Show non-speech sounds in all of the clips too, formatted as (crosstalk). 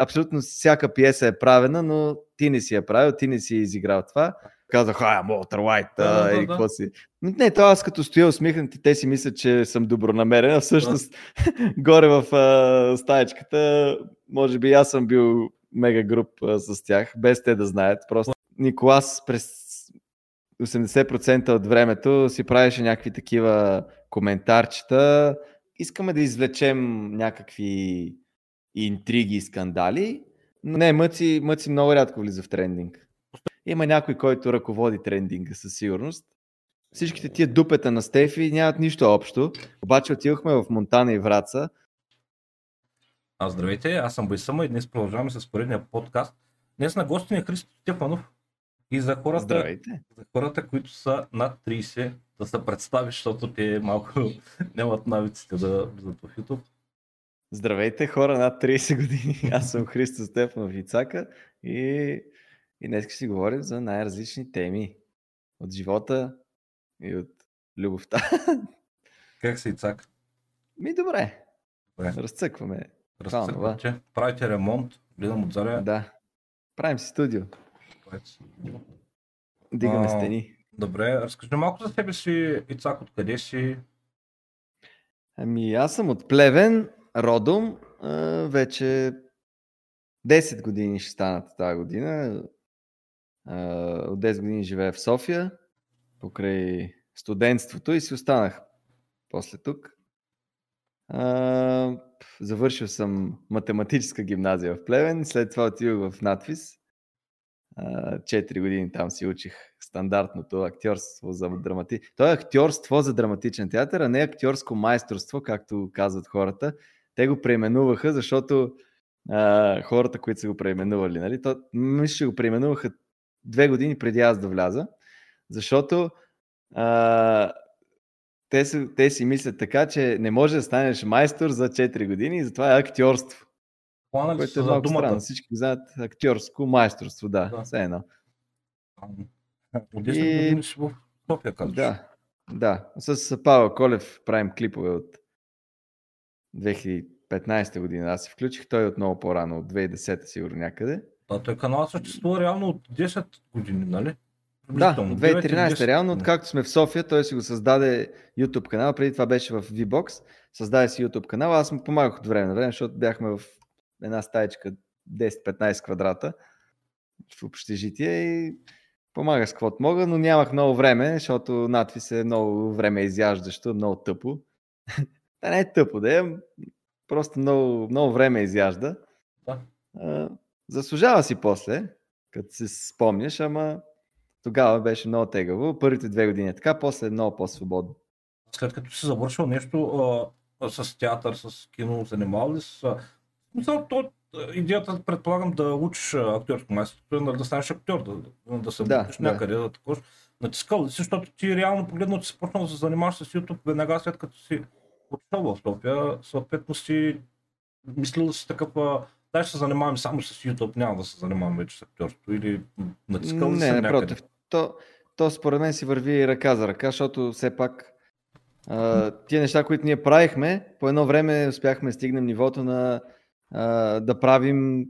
абсолютно всяка пиеса е правена, но ти не си я правил, ти не си изиграл това. Казах, а, Уолтер Уайт, Да, да, да, да, какво да. си. Не, това аз като стоя усмихнат и те си мислят, че съм добронамерен, а всъщност (laughs) горе в а, стаечката, може би аз съм бил мега груп а, с тях, без те да знаят. Просто Николас през 80% от времето си правеше някакви такива коментарчета. Искаме да извлечем някакви интриги и скандали. Но не, Мъци, Мъци много рядко влиза в трендинг. Има някой, който ръководи трендинга със сигурност. Всичките тия дупета на Стефи нямат нищо общо. Обаче отидохме в Монтана и Враца. А, здравейте, аз съм Байсъма и днес продължаваме с поредния подкаст. Днес на гости ни е Христо Стефанов. И за хората, Здравейте. за хората, които са над 30, да се представиш, защото те малко (laughs) нямат навиците да влизат в YouTube. Здравейте, хора над 30 години. (laughs) Аз съм Христо Стефанов Ицака и, и днес ще си говорим за най-различни теми от живота и от любовта. (laughs) Как се Ицак? Ми добре, Добре. разцъкваме. Разцъквам, че правите ремонт, гледам отзаря. Да. Правим си студио, дигаме А, стени. Добре, разкажи малко за себе си, Ицак, откъде си? Ами аз съм от Плевен, родом, вече 10 години ще станат тази година. От 10 години живея в София, покрай студентството и си останах после тук. Завършил съм математическа гимназия в Плевен, след това отидох в надвис. А, 4 години там си учих стандартното актьорство за драмати... То е актьорство за драматичен театър, а не актьорско майсторство, както казват хората. Те го преименуваха, защото а, хората, които са го преименували, нали? То, мисля, че го преименуваха две години преди аз да вляза, защото а, те, са, те си мислят така, че не може да станеш майстор за 4 години и затова е актьорство. Хванали Което е за малко думата. странно. Всички знаят актьорско майсторство, да, Да. все едно. От 10 И- в София, казваш. Да, да. С Павел Колев правим клипове от 2015 година. Аз се включих, той от много по-рано, от 2010 сигурно някъде. А той канал съществува реално от 10 години, нали? Да, Приблизително. 2013 9-10 реално, откакто сме в София, той си го създаде YouTube канал, преди това беше в VBOX, създаде си YouTube канал, аз му помагах от време на време, защото бяхме в една стаечка 10-15 квадрата в общежитие и помагах с каквото мога, но нямах много време, защото надвис е много време изяждащо, много тъпо. Да не е тъпо, да е, просто много, много време изяжда. Да. А, заслужава си после, като се спомняш, ама тогава беше много тегаво. Първите две години е така, после е много по-свободно. След като си завършил нещо а, с театър, с кино, занимавал ли с... Мисля, то, а, идеята, предполагам, да учиш актьорско майсторство, е да, да станеш актьор, да, да, се Да, да. някъде, да такова. Натискал ли си, защото ти реално погледнато си почнал да се занимаваш с YouTube веднага след като си отишъл в София, съответно си мислил си такъв, дай ще се занимавам само с YouTube, няма да се занимавам вече с актьорство или натискал Не, някъде? напротив. То, то според мен си върви ръка за ръка, защото все пак а, тия неща, които ние правихме, по едно време успяхме да стигнем нивото на а, да правим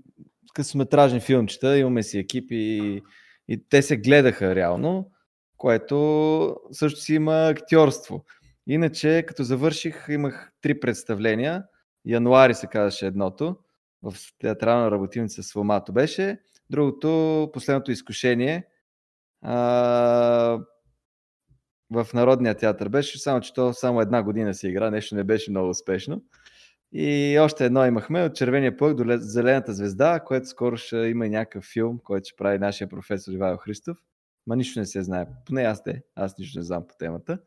късометражни филмчета, имаме си екип и, и те се гледаха реално, което също си има актьорство. Иначе, като завърших, имах три представления. Януари се казваше едното, в театрална работилница с Фомато беше. Другото, последното изкушение, а, в Народния театър беше, само че то само една година се игра, нещо не беше много успешно. И още едно имахме от Червения пълк до Ле- Зелената звезда, което скоро ще има и някакъв филм, който ще прави нашия професор Ивайло Христов. Ма нищо не се знае. Поне аз те. Аз нищо не знам по темата.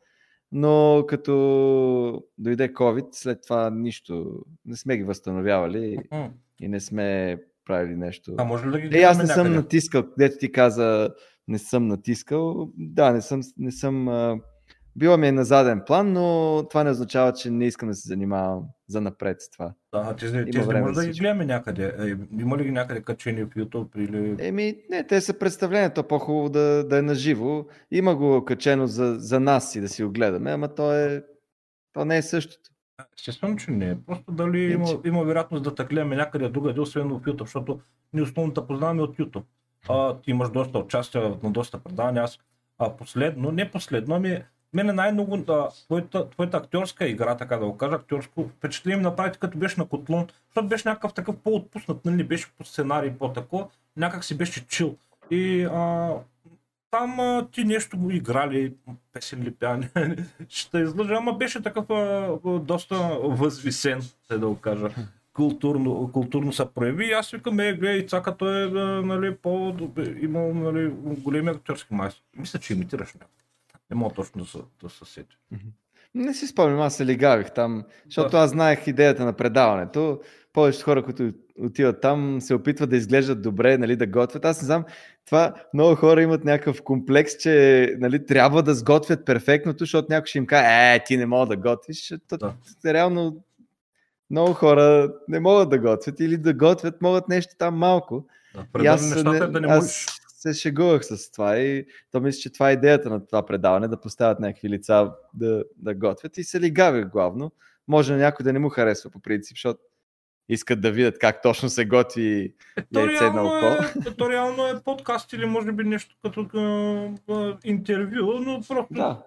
Но като дойде COVID, след това нищо, не сме ги възстановявали и не сме правили нещо. А може ли да ги Е, аз не съм някъде? натискал, дето ти каза, не съм натискал. Да, не съм, не съм а, била ми е на заден план, но това не означава, че не искам да се занимавам за напред с това. Да, тези, Има тези време да ги гледаме някъде. Е, има ли ги някъде качени в YouTube или... Еми, не, те са представления, то по-хубаво да, да е наживо. Има го качено за, за нас и да си го гледаме, ама то е, то не е същото. Естествено, че не. Просто дали има, има вероятност да те гледаме някъде другаде, освен в YouTube, защото ние основно те познаваме от YouTube. А, ти имаш доста участия на доста предавания. Аз а, последно, не последно, ами мене най-много да, твоята, твоята актьорска игра, така да го кажа, актьорско впечатление ми направи като беше на Котлон, защото беше някакъв такъв по-отпуснат, нали, беше по сценарий, по-тако, някак си беше чил. И а, там а, ти нещо го играли, песен ли пяне, (laughs) ще излъжа, ама беше такъв а, доста възвисен, да го кажа. Културно, културно се прояви и аз викам, е, гледай, цакато е, нали, по, имал нали, големи актьорски майстор. Мисля, че имитираш някакво. Не мога точно да се, да се сети. Не си спомням, аз се лигавих там, защото аз знаех идеята на предаването. Повечето хора, които отиват там, се опитват да изглеждат добре, нали, да готвят. Аз не знам, това много хора имат някакъв комплекс, че нали, трябва да сготвят перфектното, защото някой ще им каже, е, ти не мога да готвиш. Да. Реално много хора не могат да готвят или да готвят, могат нещо там малко. Да, и аз, нещата, не, да не можеш... аз се шегувах с това и то мисля, че това е идеята на това предаване, да поставят някакви лица да, да готвят и се лигавих главно. Може на някой да не му харесва по принцип, защото искат да видят как точно се готви е, яйце на око. Е, то реално е подкаст или може би нещо като а, интервю, но просто да.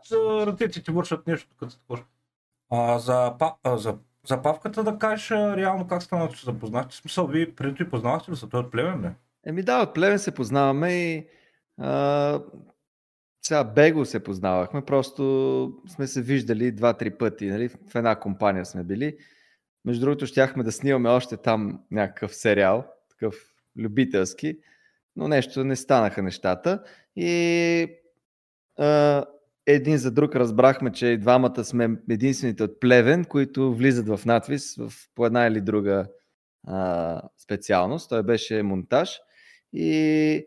ръцете ти вършат нещо като такова. А, за, а, за, за павката да кажеш реално как стана, че запознахте. В смисъл, вие преди и познавахте ли са? Той от племен, не? Еми да, от племен се познаваме и а, сега Бего се познавахме, просто сме се виждали два-три пъти, нали? в една компания сме били. Между другото, щяхме да снимаме още там някакъв сериал, такъв любителски, но нещо не станаха нещата. И а, един за друг разбрахме, че двамата сме единствените от Плевен, които влизат в надвис в, по една или друга а, специалност. Той беше монтаж. И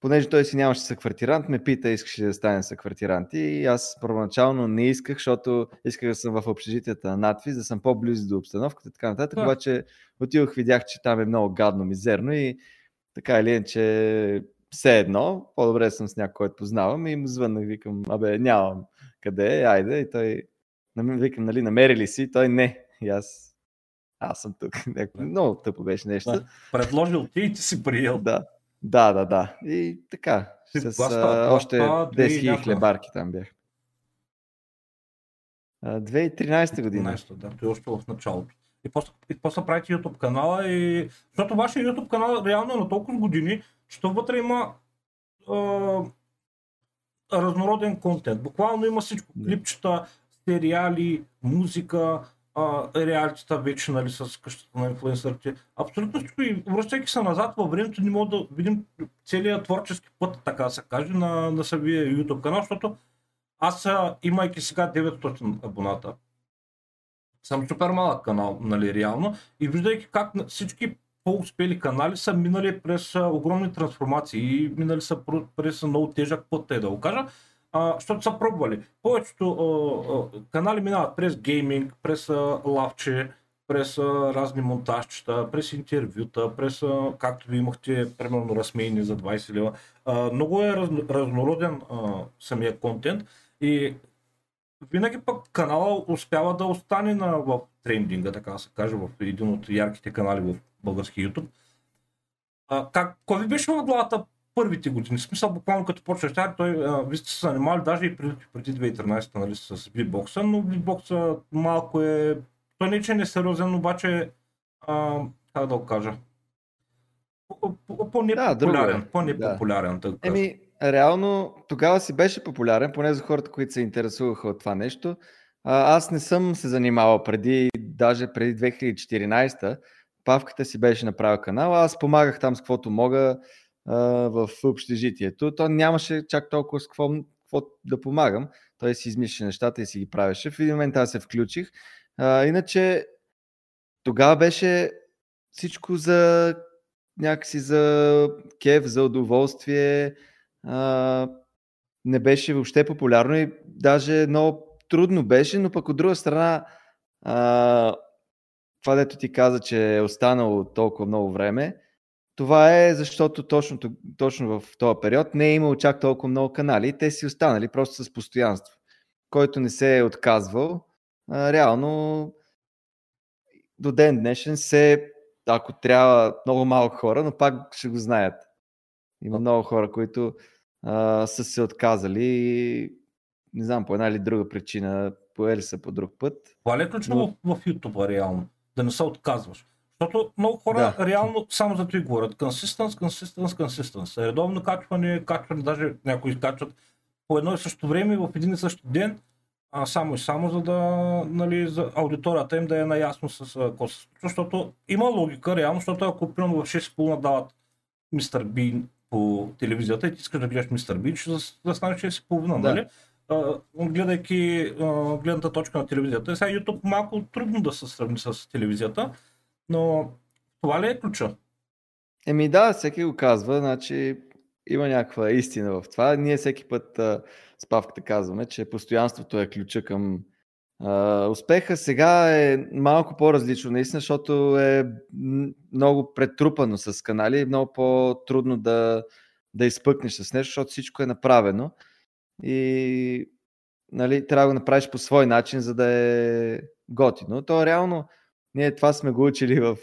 понеже той си нямаше съквартирант, ме пита, искаш ли да стане съквартирант. И аз първоначално не исках, защото исках да съм в общежитията на надвис, да съм по-близо до обстановката и така нататък. Да. Обаче отидох, видях, че там е много гадно, мизерно и така или иначе все едно, по-добре съм с някой, който познавам и му звъннах, викам, абе, нямам къде айде. И той, викам, нали, намери ли си? Той не. И аз, аз съм тук. (laughs) Много тъпо беше нещо. Предложил ти и ти си приел. Да. Да, да, да. И така. С а, още 10 000 хлебарки там бях. 2013 година. 2013, да, той още в началото. И после, и после правите YouTube канала и... Защото вашия YouTube канал реално е на толкова години, че вътре има а, разнороден контент. Буквално има всичко. Клипчета, сериали, музика, реалитета вече нали, с къщата на инфлуенсърите. Абсолютно всичко и връщайки се назад във времето, не мога да видим целият творчески път, така се каже, на, на самия YouTube канал, защото аз, имайки сега 900 абоната, съм супер малък канал, нали, реално, и виждайки как всички по-успели канали са минали през огромни трансформации и минали са през много тежък път, те да го кажа а, защото са пробвали. Повечето а, а, канали минават през гейминг, през а, лавче, през а, разни монтажчета, през интервюта, през, а, както ви имахте, примерно размейни за 20 лева. А, много е раз, разнороден а, самия контент и винаги пък канала успява да остане на, в трендинга, така се каже, в един от ярките канали в български YouTube. А, как, кой ви беше в главата първите години. В смисъл, буквално като почваш тя, той, а, вие сте се занимавали даже и преди, преди 2013 нали, с битбокса, но битбокса малко е... Той не че не е сериозен, обаче, а, как да го кажа, по-непопулярен. Да, по-непопулярен, да. Еми, реално тогава си беше популярен, поне за хората, които се интересуваха от това нещо. А, аз не съм се занимавал преди, даже преди 2014 Павката си беше направил канал, аз помагах там с каквото мога в общежитието. То нямаше чак толкова с какво, какво да помагам. Той си измисляше нещата и си ги правеше. В един момент аз се включих. А, иначе тогава беше всичко за някакси за кев, за удоволствие. А, не беше въобще популярно и даже много трудно беше, но пък от друга страна а, това, дето ти каза, че е останало толкова много време, това е защото точно, точно в този период не е имало чак толкова много канали. Те си останали просто с постоянство. Който не се е отказвал, а, реално до ден днешен се, ако трябва много малко хора, но пак ще го знаят. Има много хора, които а, са се отказали не знам, по една или друга причина, поели са по друг път. Това ли е ключно но... в, в YouTube реално? Да не се отказваш. Защото много хора да. реално само за това говорят. Консистенс, консистенс, консистенс. Редовно качване, качване, даже някои качват по едно и също време, в един и същи ден, а, само и само за да, нали, за аудиторията им да е наясно с какво се случва. Защото има логика, реално, защото ако примерно в 6.30 дават Мистер Бин по телевизията и ти искаш да гледаш Мистер Бин, ще застанеш 6.30, да. нали? гледайки гледната точка на телевизията. Сега YouTube малко трудно да се сравни с телевизията, но това ли е ключа? Еми да, всеки го казва, значи има някаква истина в това. Ние всеки път а, с Павката казваме, че постоянството е ключа към а, успеха. Сега е малко по-различно, наистина, защото е много претрупано с канали и много по-трудно да, да изпъкнеш с нещо, защото всичко е направено и нали, трябва да го направиш по свой начин, за да е готино. То реално, ние това сме го учили в...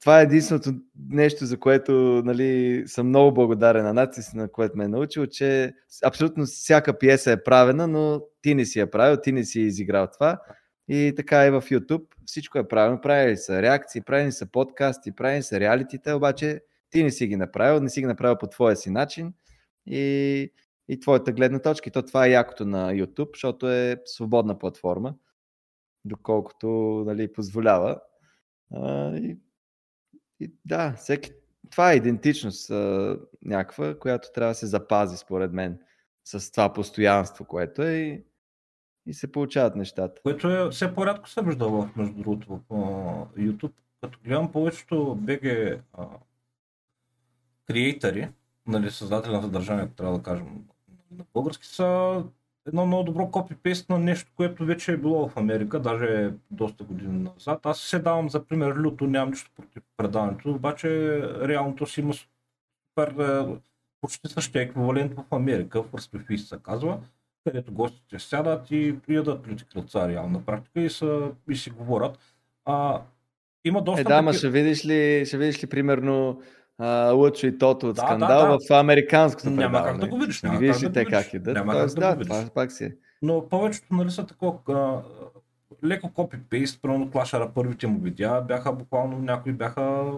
Това е единственото нещо, за което нали, съм много благодарен на нацията, на което ме е научил, че абсолютно всяка пиеса е правена, но ти не си я правил, ти не си изиграл това. И така и в YouTube. Всичко е правилно. Правили са реакции, правили са подкасти, правили са реалитите, обаче ти не си ги направил, не си ги направил по твоя си начин. И и твоята гледна точка. И то това е якото на YouTube, защото е свободна платформа, доколкото нали, позволява. А, и, и да, всеки, това е идентичност а, някаква, която трябва да се запази, според мен, с това постоянство, което е и, и се получават нещата. Което е все по-рядко се вижда между другото, в YouTube. Като гледам повечето BG креатори, нали, създатели на съдържание, трябва да кажем, на български са едно много добро копипейст на нещо, което вече е било в Америка, даже доста години назад. Аз се давам за пример люто, нямам нищо против предаването, обаче реалното си има супер е, почти същия еквивалент в Америка, в Ръспефис се казва, където гостите сядат и ядат люти кръца реално на практика и, са, и си говорят. А, има доста. Е, да, ма ще видиш ли, ще видиш ли примерно Лъчо и Тото от да, скандал да, да. в американското Няма как да го видиш. Няма видиш ли те как идат. Няма как да, да. Това пак си. Е. Но повечето нали, са такова леко копи-пейст, примерно клашара първите му видеа бяха буквално някои бяха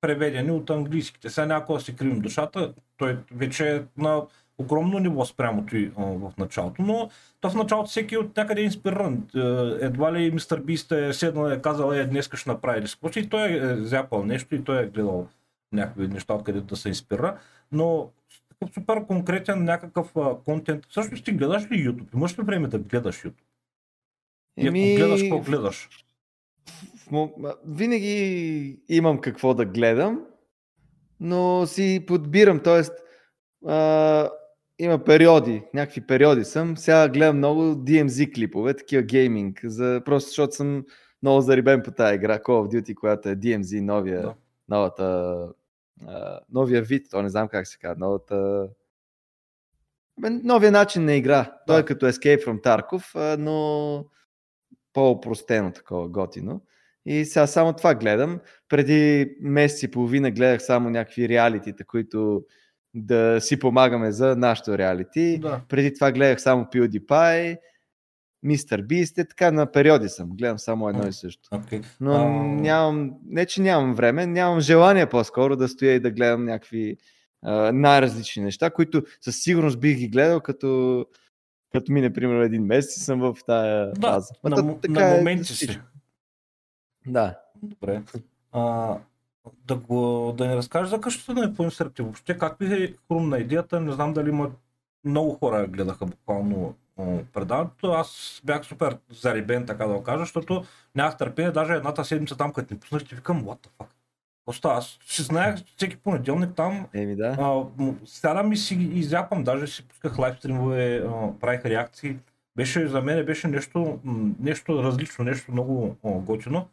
преведени от английските. Сега някой да си кривим душата, той вече е на огромно ниво спрямо той в началото, но то в началото всеки от някъде е инспириран. Е, едва ли мистер Бист е седнал и е казал, е, днес ще направи и той е зяпал нещо и той е гледал някакви неща, откъдето да се инспира, но такъв супер конкретен някакъв а, контент. Също ти гледаш ли YouTube? Имаш ли време да гледаш YouTube? Еми... И ако гледаш, какво гледаш? Винаги имам какво да гледам, но си подбирам, т.е. има периоди, някакви периоди съм. Сега гледам много DMZ клипове, такива гейминг, за, просто защото съм много зарибен по тази игра, Call of Duty, която е DMZ, новия, да. новата новия вид, то не знам как се казва, новата... Новия начин на игра. Той е като Escape from Tarkov, но по-опростено такова, готино. И сега само това гледам. Преди месец и половина гледах само някакви реалитита, които да си помагаме за нашото реалити. Да. Преди това гледах само PewDiePie Мистер Бист е така на периоди съм. Гледам само едно и също. Okay. Но uh... нямам, не че нямам време, нямам желание по-скоро да стоя и да гледам някакви uh, най-различни неща, които със сигурност бих ги гледал, като, като мине, примерно, един месец и съм в тая да, фаза. На, така на е моменти си. Да. Добре. А, да, го, да ни разкажеш за къщата на Япония сърти. Въобще как ви е хрумна идеята? Не знам дали има много хора гледаха буквално предаването. Аз бях супер зарибен, така да го кажа, защото нямах търпение. Даже едната седмица там, като ни пуснах, ти викам, what the fuck. Просто аз си знаех всеки понеделник там. Еми да. А, сядам и си изяпам, даже си пусках лайвстримове, правих реакции. Беше, за мен беше нещо, нещо различно, нещо много готино.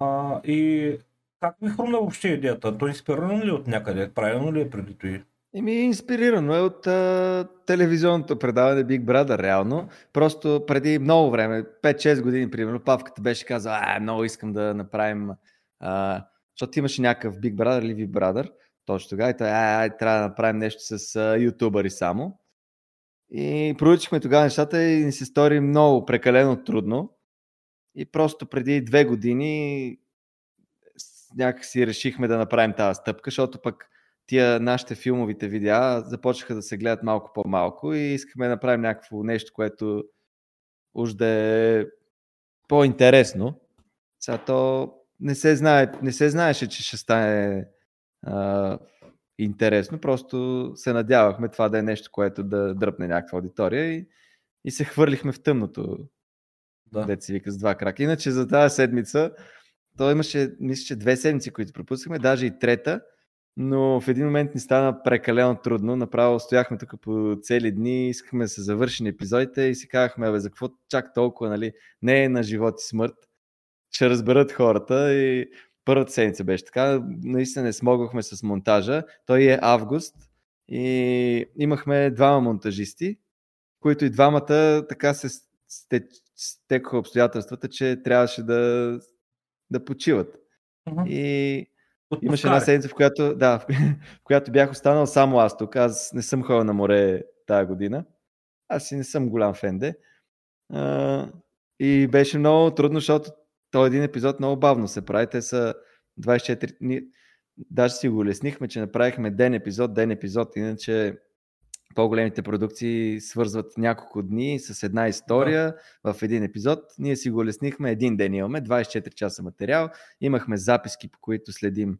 А, и как ви хрумна въобще идеята? Той инспириран ли е от някъде? Правилно ли е преди това? Еми, инспирирано е от а, телевизионното предаване Big Brother, реално. Просто преди много време, 5-6 години, примерно, Павката беше казал, а, много искам да направим, а, защото имаше някакъв Big Brother или V Brother, точно тогава, и той, ай, ай, трябва да направим нещо с а, ютубъри само. И проучихме тогава нещата и ни се стори много прекалено трудно. И просто преди две години някакси решихме да направим тази стъпка, защото пък тия нашите филмовите видеа започнаха да се гледат малко по-малко и искахме да направим някакво нещо, което уж да е по-интересно. Сега то не се, знае, не се знаеше, че ще стане а, интересно, просто се надявахме това да е нещо, което да дръпне някаква аудитория и, и се хвърлихме в тъмното. Да. Дет си вика с два крака. Иначе за тази седмица, то имаше, мисля, че две седмици, които пропускахме, даже и трета, но в един момент ни стана прекалено трудно. Направо стояхме тук по цели дни, искахме да се завършим епизодите и си казахме, бе, за какво чак толкова, нали? Не е на живот и смърт. Ще разберат хората и първата седмица беше така. Наистина не смогвахме с монтажа. Той е август и имахме двама монтажисти, които и двамата така се стекоха обстоятелствата, че трябваше да, да почиват. Uh-huh. И Имаше една седмица, в която, да, (laughs) в която бях останал само аз тук. Аз не съм ходил на море тази година. Аз си не съм голям фенде. А, и беше много трудно, защото този един епизод много бавно се прави. Те са 24... Ни, даже си го леснихме, че направихме ден епизод, ден епизод, иначе по-големите продукции свързват няколко дни с една история да. в един епизод. Ние си го леснихме, един ден имаме, 24 часа материал, имахме записки, по които следим.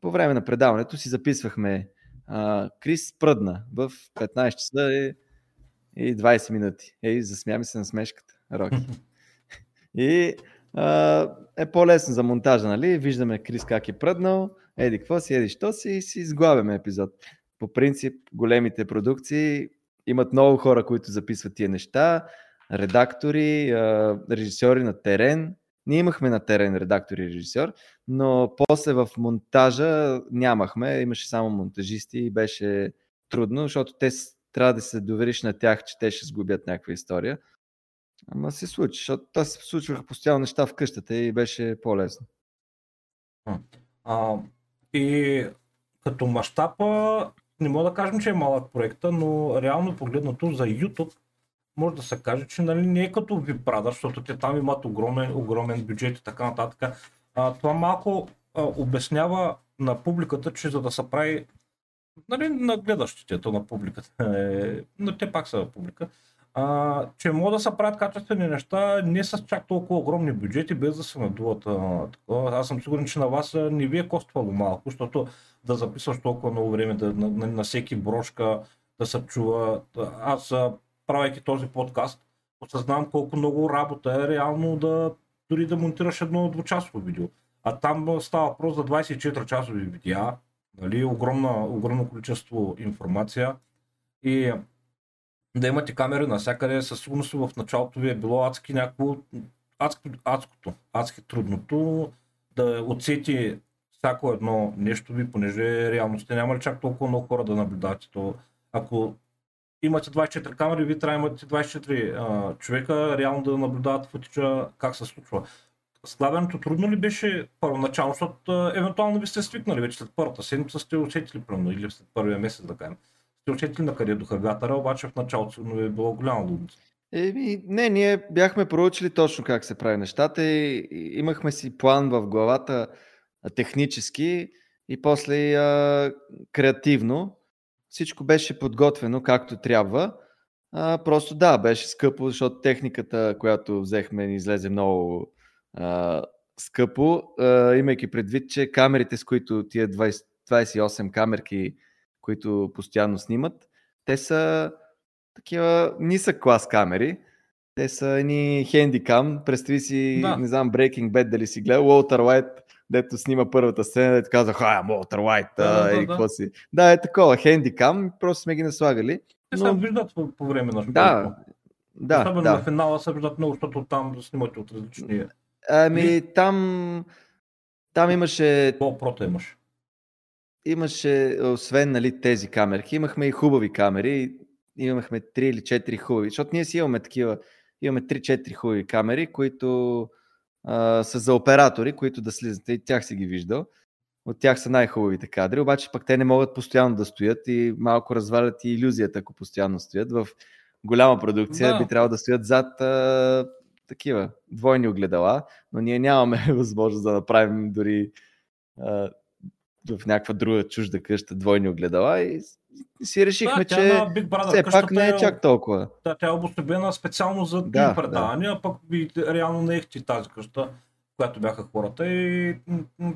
По време на предаването си записвахме а, Крис пръдна в 15 часа и, и 20 минути. Ей, засмяме се на смешката, Роки. (laughs) и а, е по-лесно за монтажа, нали? Виждаме Крис как е пръднал, еди какво си, еди що си и си изглавяме епизод по принцип големите продукции имат много хора, които записват тия неща, редактори, режисьори на терен. Ние имахме на терен редактор и режисьор, но после в монтажа нямахме, имаше само монтажисти и беше трудно, защото те трябва да се довериш на тях, че те ще сгубят някаква история. Ама се случи, защото това се случваха постоянно неща в къщата и беше по-лесно. А, и като мащаба не мога да кажем, че е малък проекта, но реално погледнато за YouTube може да се каже, че нали, не е като Vibrada, защото те там имат огромен, огромен бюджет и така нататък. А, това малко а, обяснява на публиката, че за да се прави нали, на гледащите, то на публиката, (laughs) е, но те пак са публика, а, че могат да се правят качествени неща не с чак толкова огромни бюджети, без да се надуват. А, Аз съм сигурен, че на вас не ви е коствало малко, защото да записваш толкова много време, да, на, на, на всеки брошка да се чува. Аз, правейки този подкаст, осъзнавам колко много работа е реално да дори да монтираш едно двучасово видео. А там става въпрос за 24 часови видеа, нали, огромна, огромно количество информация и да имате камери навсякъде, със сигурност в началото ви е било адски някакво, адски, адското, адски трудното да отсети всяко едно нещо ви, понеже реално сте нямали чак толкова много хора да наблюдавате то. Ако имате 24 камери, ви трябва имате 24 а, човека реално да наблюдават футича как се случва. Складането трудно ли беше първоначално, защото а, евентуално ви сте свикнали вече след първата седмица сте усетили примерно или след първия месец да кажем. Сте усетили на къде духа вятъра, обаче в началото но е било голяма лудница. Еми, не, ние бяхме проучили точно как се прави нещата и имахме си план в главата технически и после а, креативно. Всичко беше подготвено както трябва. А, просто да, беше скъпо, защото техниката, която взехме, ни излезе много а, скъпо, а, имайки предвид, че камерите, с които тия 20, 28 камерки, които постоянно снимат, те са такива нисък клас камери. Те са едни хендикам. Представи си, да. не знам, Breaking Bad дали си гледал, Уолтер Уайт дето снима първата сцена, дето казах, а, Уолтер Уайт, да, да, да, да. си. Да, е такова, хендикам, просто сме ги наслагали. Те но... се виждат по, по време на Да, да, Особено да. на финала се виждат много, защото там снимате от различни... Ами, там, там имаше... GoPro имаш. имаше, освен нали, тези камерки, имахме и хубави камери. Имахме 3 или 4 хубави, защото ние си имаме такива, имаме 3-4 хубави камери, които а, са за оператори, които да слизат. И тях си ги виждал. От тях са най-хубавите кадри, обаче пък те не могат постоянно да стоят и малко развалят и иллюзията, ако постоянно стоят. В голяма продукция да. би трябвало да стоят зад а, такива двойни огледала, но ние нямаме (laughs) възможност да направим дори а, в някаква друга чужда къща двойни огледала и си решихме, да, че Big Brother, все пак не е, е чак толкова. Да, тя е обособена специално за да, предавания, да. пък и реално не ехти тази къща, която бяха хората и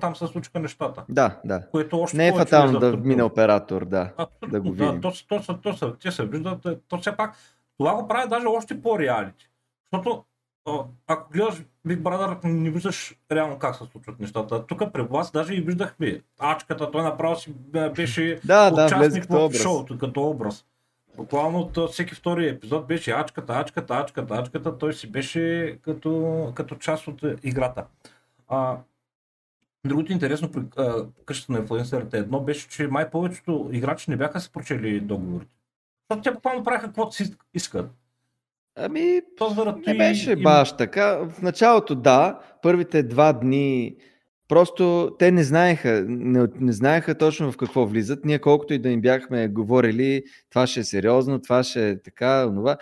там се случиха нещата. Да, да. Което още не е фатално да мине оператор, да, Абсолютно, да го видим. Да, то, то, то, то, то, те се виждат, то все пак това го прави даже още по-реалити. Защото ако гледаш Big Brother, не виждаш реално как се случват нещата. Тук при вас даже и виждахме ачката, той направо си беше да, участник да, в шоуто, като образ. Буквално от всеки втори епизод беше ачката, ачката, ачката, ачката, той си беше като, като част от играта. А, другото интересно при а, къщата на инфлуенсърите едно беше, че май повечето играчи не бяха се прочели договорите. Защото те буквално правиха каквото си искат. Ами, не беше им... баш така. В началото да, първите два дни просто те не знаеха, не, не знаеха точно в какво влизат. Ние колкото и да им бяхме говорили, това ще е сериозно, това ще е така, онова.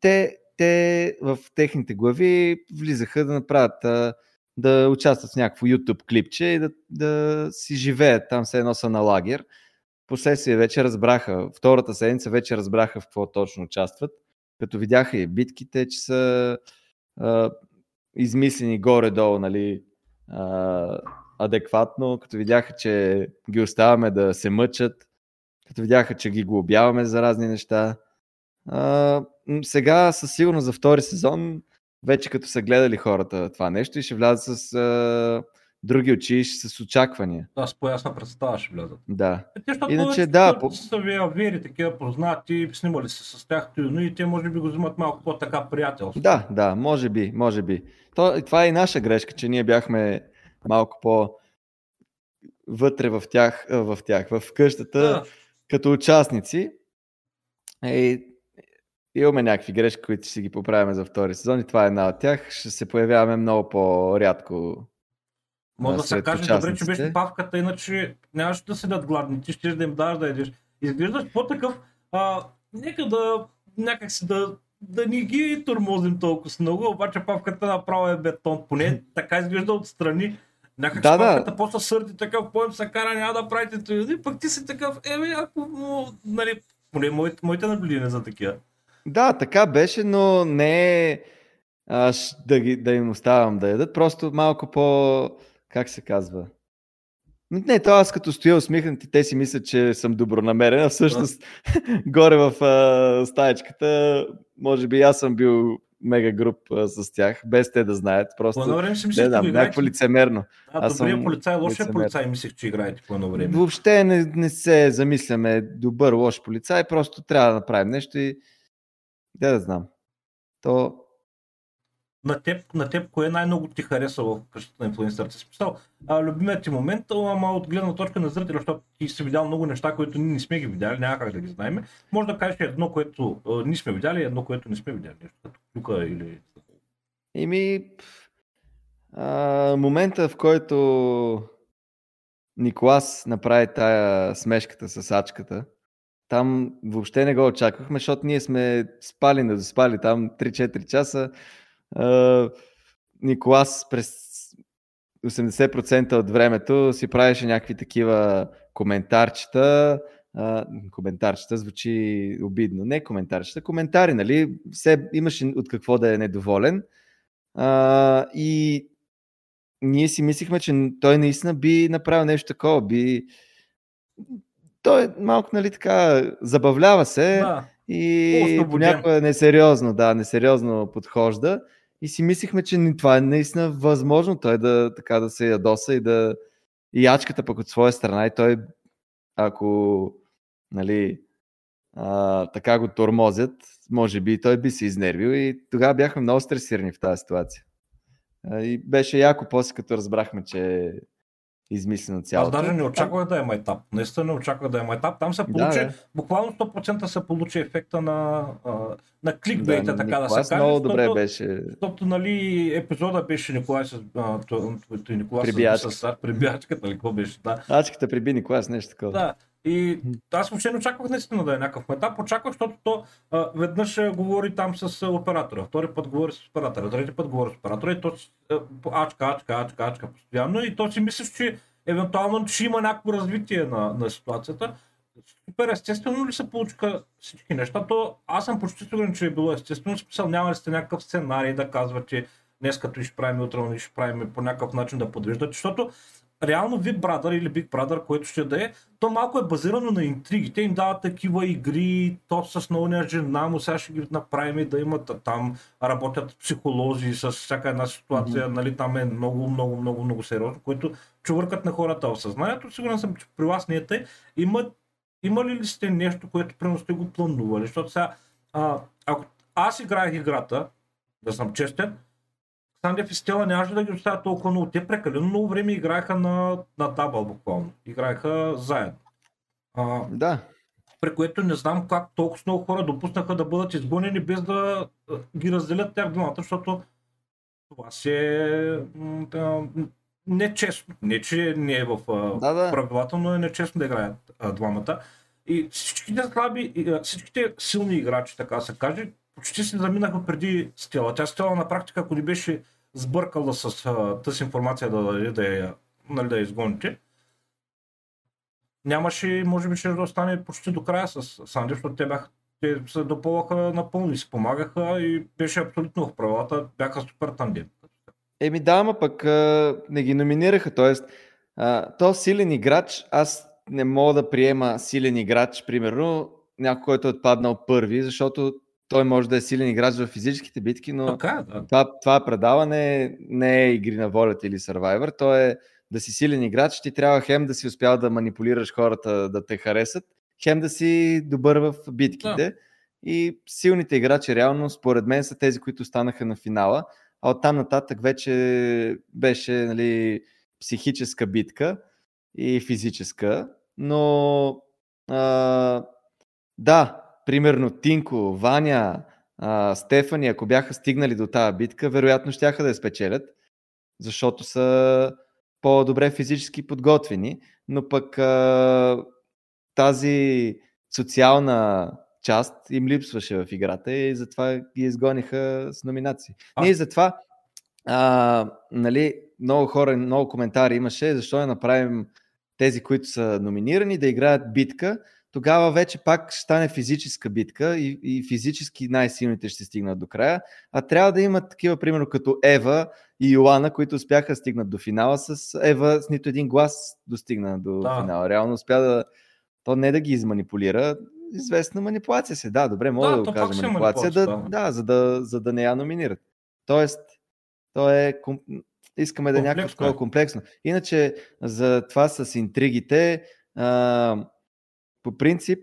Те, те в техните глави влизаха да направят, да участват в някакво YouTube клипче и да, да си живеят там, все едно са на лагер. Последствие вече разбраха, втората седмица вече разбраха в какво точно участват като видяха и битките, че са а, измислени горе-долу, нали, а, адекватно, като видяха, че ги оставяме да се мъчат, като видяха, че ги глобяваме за разни неща. А, сега със сигурност за втори сезон, вече като са гледали хората това нещо и ще влязат с а, други очи с очаквания. Да, с по-ясна представа ще влязат. Да. Е, те, Иначе, да. По... Са ви вери, такива познати, снимали се с тях, но и те може би го взимат малко по-така приятелство. Да, да, може би, може би. То, това е и наша грешка, че ние бяхме малко по вътре в тях, в тях, в къщата, да. като участници. И имаме някакви грешки, които ще си ги поправяме за втори сезон и това е една от тях. Ще се появяваме много по-рядко може да се каже, добре, че беше павката, иначе нямаше да седят гладни, ти ще да им даш да едеш. Изглеждаш по-такъв, а, нека да някак си да, да ни ги тормозим толкова много, обаче павката направо е бетон. Поне (laughs) така изглежда отстрани. Някак да, павката да. после сърди такъв, поем се кара, няма да правите това. Пък ти си такъв, еми, ако, нали, поне моите, моите наблюдения за такива. Да, така беше, но не е да, ги, да им оставам да ядат, просто малко по как се казва? Не, то аз като стоя усмихнат и те си мислят, че съм добронамерен, а всъщност (laughs) горе в а, стаечката, може би аз съм бил мега груп а, с тях, без те да знаят. Просто, по едно време да, да, някакво лицемерно. А, аз добрия полицай, лошия лицемер. полицай мислех, че играете по едно време. Въобще не, не се замисляме добър, лош полицай, просто трябва да направим нещо и да, да знам. То на теб, на теб кое най-много ти хареса в къщата на инфлуенсърите? Си писал, а, любимият ти момент, ама от гледна точка на зрителя, защото ти си видял много неща, които ние не сме ги видяли, няма как да ги знаем. Може да кажеш едно, което ние сме видяли, едно, което не сме видяли, нещо като клюка или... Еми, а, момента в който Николас направи тая смешката с ачката, там въобще не го очаквахме, защото ние сме спали, не доспали там 3-4 часа Николас през 80% от времето си правеше някакви такива коментарчета. А, коментарчета звучи обидно. Не коментарчета, коментари, нали? Все имаше от какво да е недоволен. А, и ние си мислихме, че той наистина би направил нещо такова. Би... Той малко, нали така, забавлява се да. и понякога несериозно, да, несериозно подхожда. И си мислихме, че това е наистина възможно той да, така, да се ядоса и да... И ячката пък от своя страна и той, ако нали, а, така го тормозят, може би той би се изнервил и тогава бяхме много стресирани в тази ситуация. А, и беше яко после като разбрахме, че измислено цялото. Аз даже не очаквах да е майтап. Наистина не очаквах да е майтап. Там се получи, да, да. буквално 100% се получи ефекта на, на кликбейта, да, така Николас, да се каже. Много добре защото, беше. Защото, нали, епизода беше Николай с, а, Николай прибиячка. с, с прибиячката, нали, какво беше, да. Ачката приби Николай с нещо такова. Да. И аз въобще не очаквах наистина да е някакъв майтап. Очаквах, защото то а, веднъж говори там с оператора, втори път говори с оператора, трети път говори с оператора и то а, ачка, ачка, ачка, ачка постоянно и то си мислиш, че евентуално ще има някакво развитие на, на ситуацията. Супер естествено ли се получиха всички неща, то аз съм почти сигурен, че е било естествено. Смисъл, няма ли сте някакъв сценарий да казвате днес като ще правим, утре ще правим по някакъв начин да подвиждате, защото реално Big Brother или Big Brother, което ще да е, то малко е базирано на интриги. Те им дават такива игри, то с новия жена му, сега ще ги направим да имат там, работят психолози с всяка една ситуация, mm-hmm. нали, там е много, много, много, много сериозно, които чувъркат на хората в съзнанието. Сигурен съм, че при вас не е те. Има, има ли сте нещо, което примерно сте го планували? Защото сега, а, ако аз играех играта, да съм честен, Сандев и Стела нямаше да ги оставят толкова много. Те прекалено много време играеха на, на дабъл буквално. Играеха заедно. А, да. При което не знам как толкова много хора допуснаха да бъдат изгонени без да ги разделят тях двамата, защото това си е нечестно. Не, че не е в да, да. правилата, но е нечестно да играят а, двамата. И всичките слаби, всичките силни играчи, така се каже, почти си заминаха преди Стела. Тя Стела на практика, ако не беше сбъркала с тази информация да даде да я, нали, да я изгоните, нямаше, може би, ще да остане почти до края с Санди, защото те, бяха, те се допълваха напълно и си помагаха и беше абсолютно в правилата, бяха супер тандем. Еми да, ама пък а, не ги номинираха, т.е. то силен играч, аз не мога да приема силен играч, примерно, някой, който е отпаднал първи, защото той може да е силен играч в физическите битки, но така, да. това, това предаване не е игри на волята или Survivor, то е да си силен играч, ти трябва хем да си успял да манипулираш хората да те харесат, хем да си добър в битките. Да. И силните играчи реално, според мен, са тези, които станаха на финала. А оттам нататък вече беше нали, психическа битка и физическа. Но а, да, примерно Тинко, Ваня, а, Стефани, ако бяха стигнали до тази битка, вероятно ще да я спечелят, защото са по-добре физически подготвени, но пък а, тази социална част им липсваше в играта и затова ги изгониха с номинации. А... Ние затова а, нали, много хора, много коментари имаше, защо не направим тези, които са номинирани, да играят битка, тогава вече пак ще стане физическа битка и, и физически най-силните ще стигнат до края. А трябва да имат такива, примерно като Ева и Йоана, които успяха да стигнат до финала. С Ева с нито един глас достигна до да. финала. Реално успя да. То не да ги изманипулира, известна манипулация се. Да, добре, мога да, да го кажа манипулация, да, да, да, за, да, за да не я номинират. Тоест, то е. Искаме да е някакво такова комплексно. Иначе, за това с интригите, а, по принцип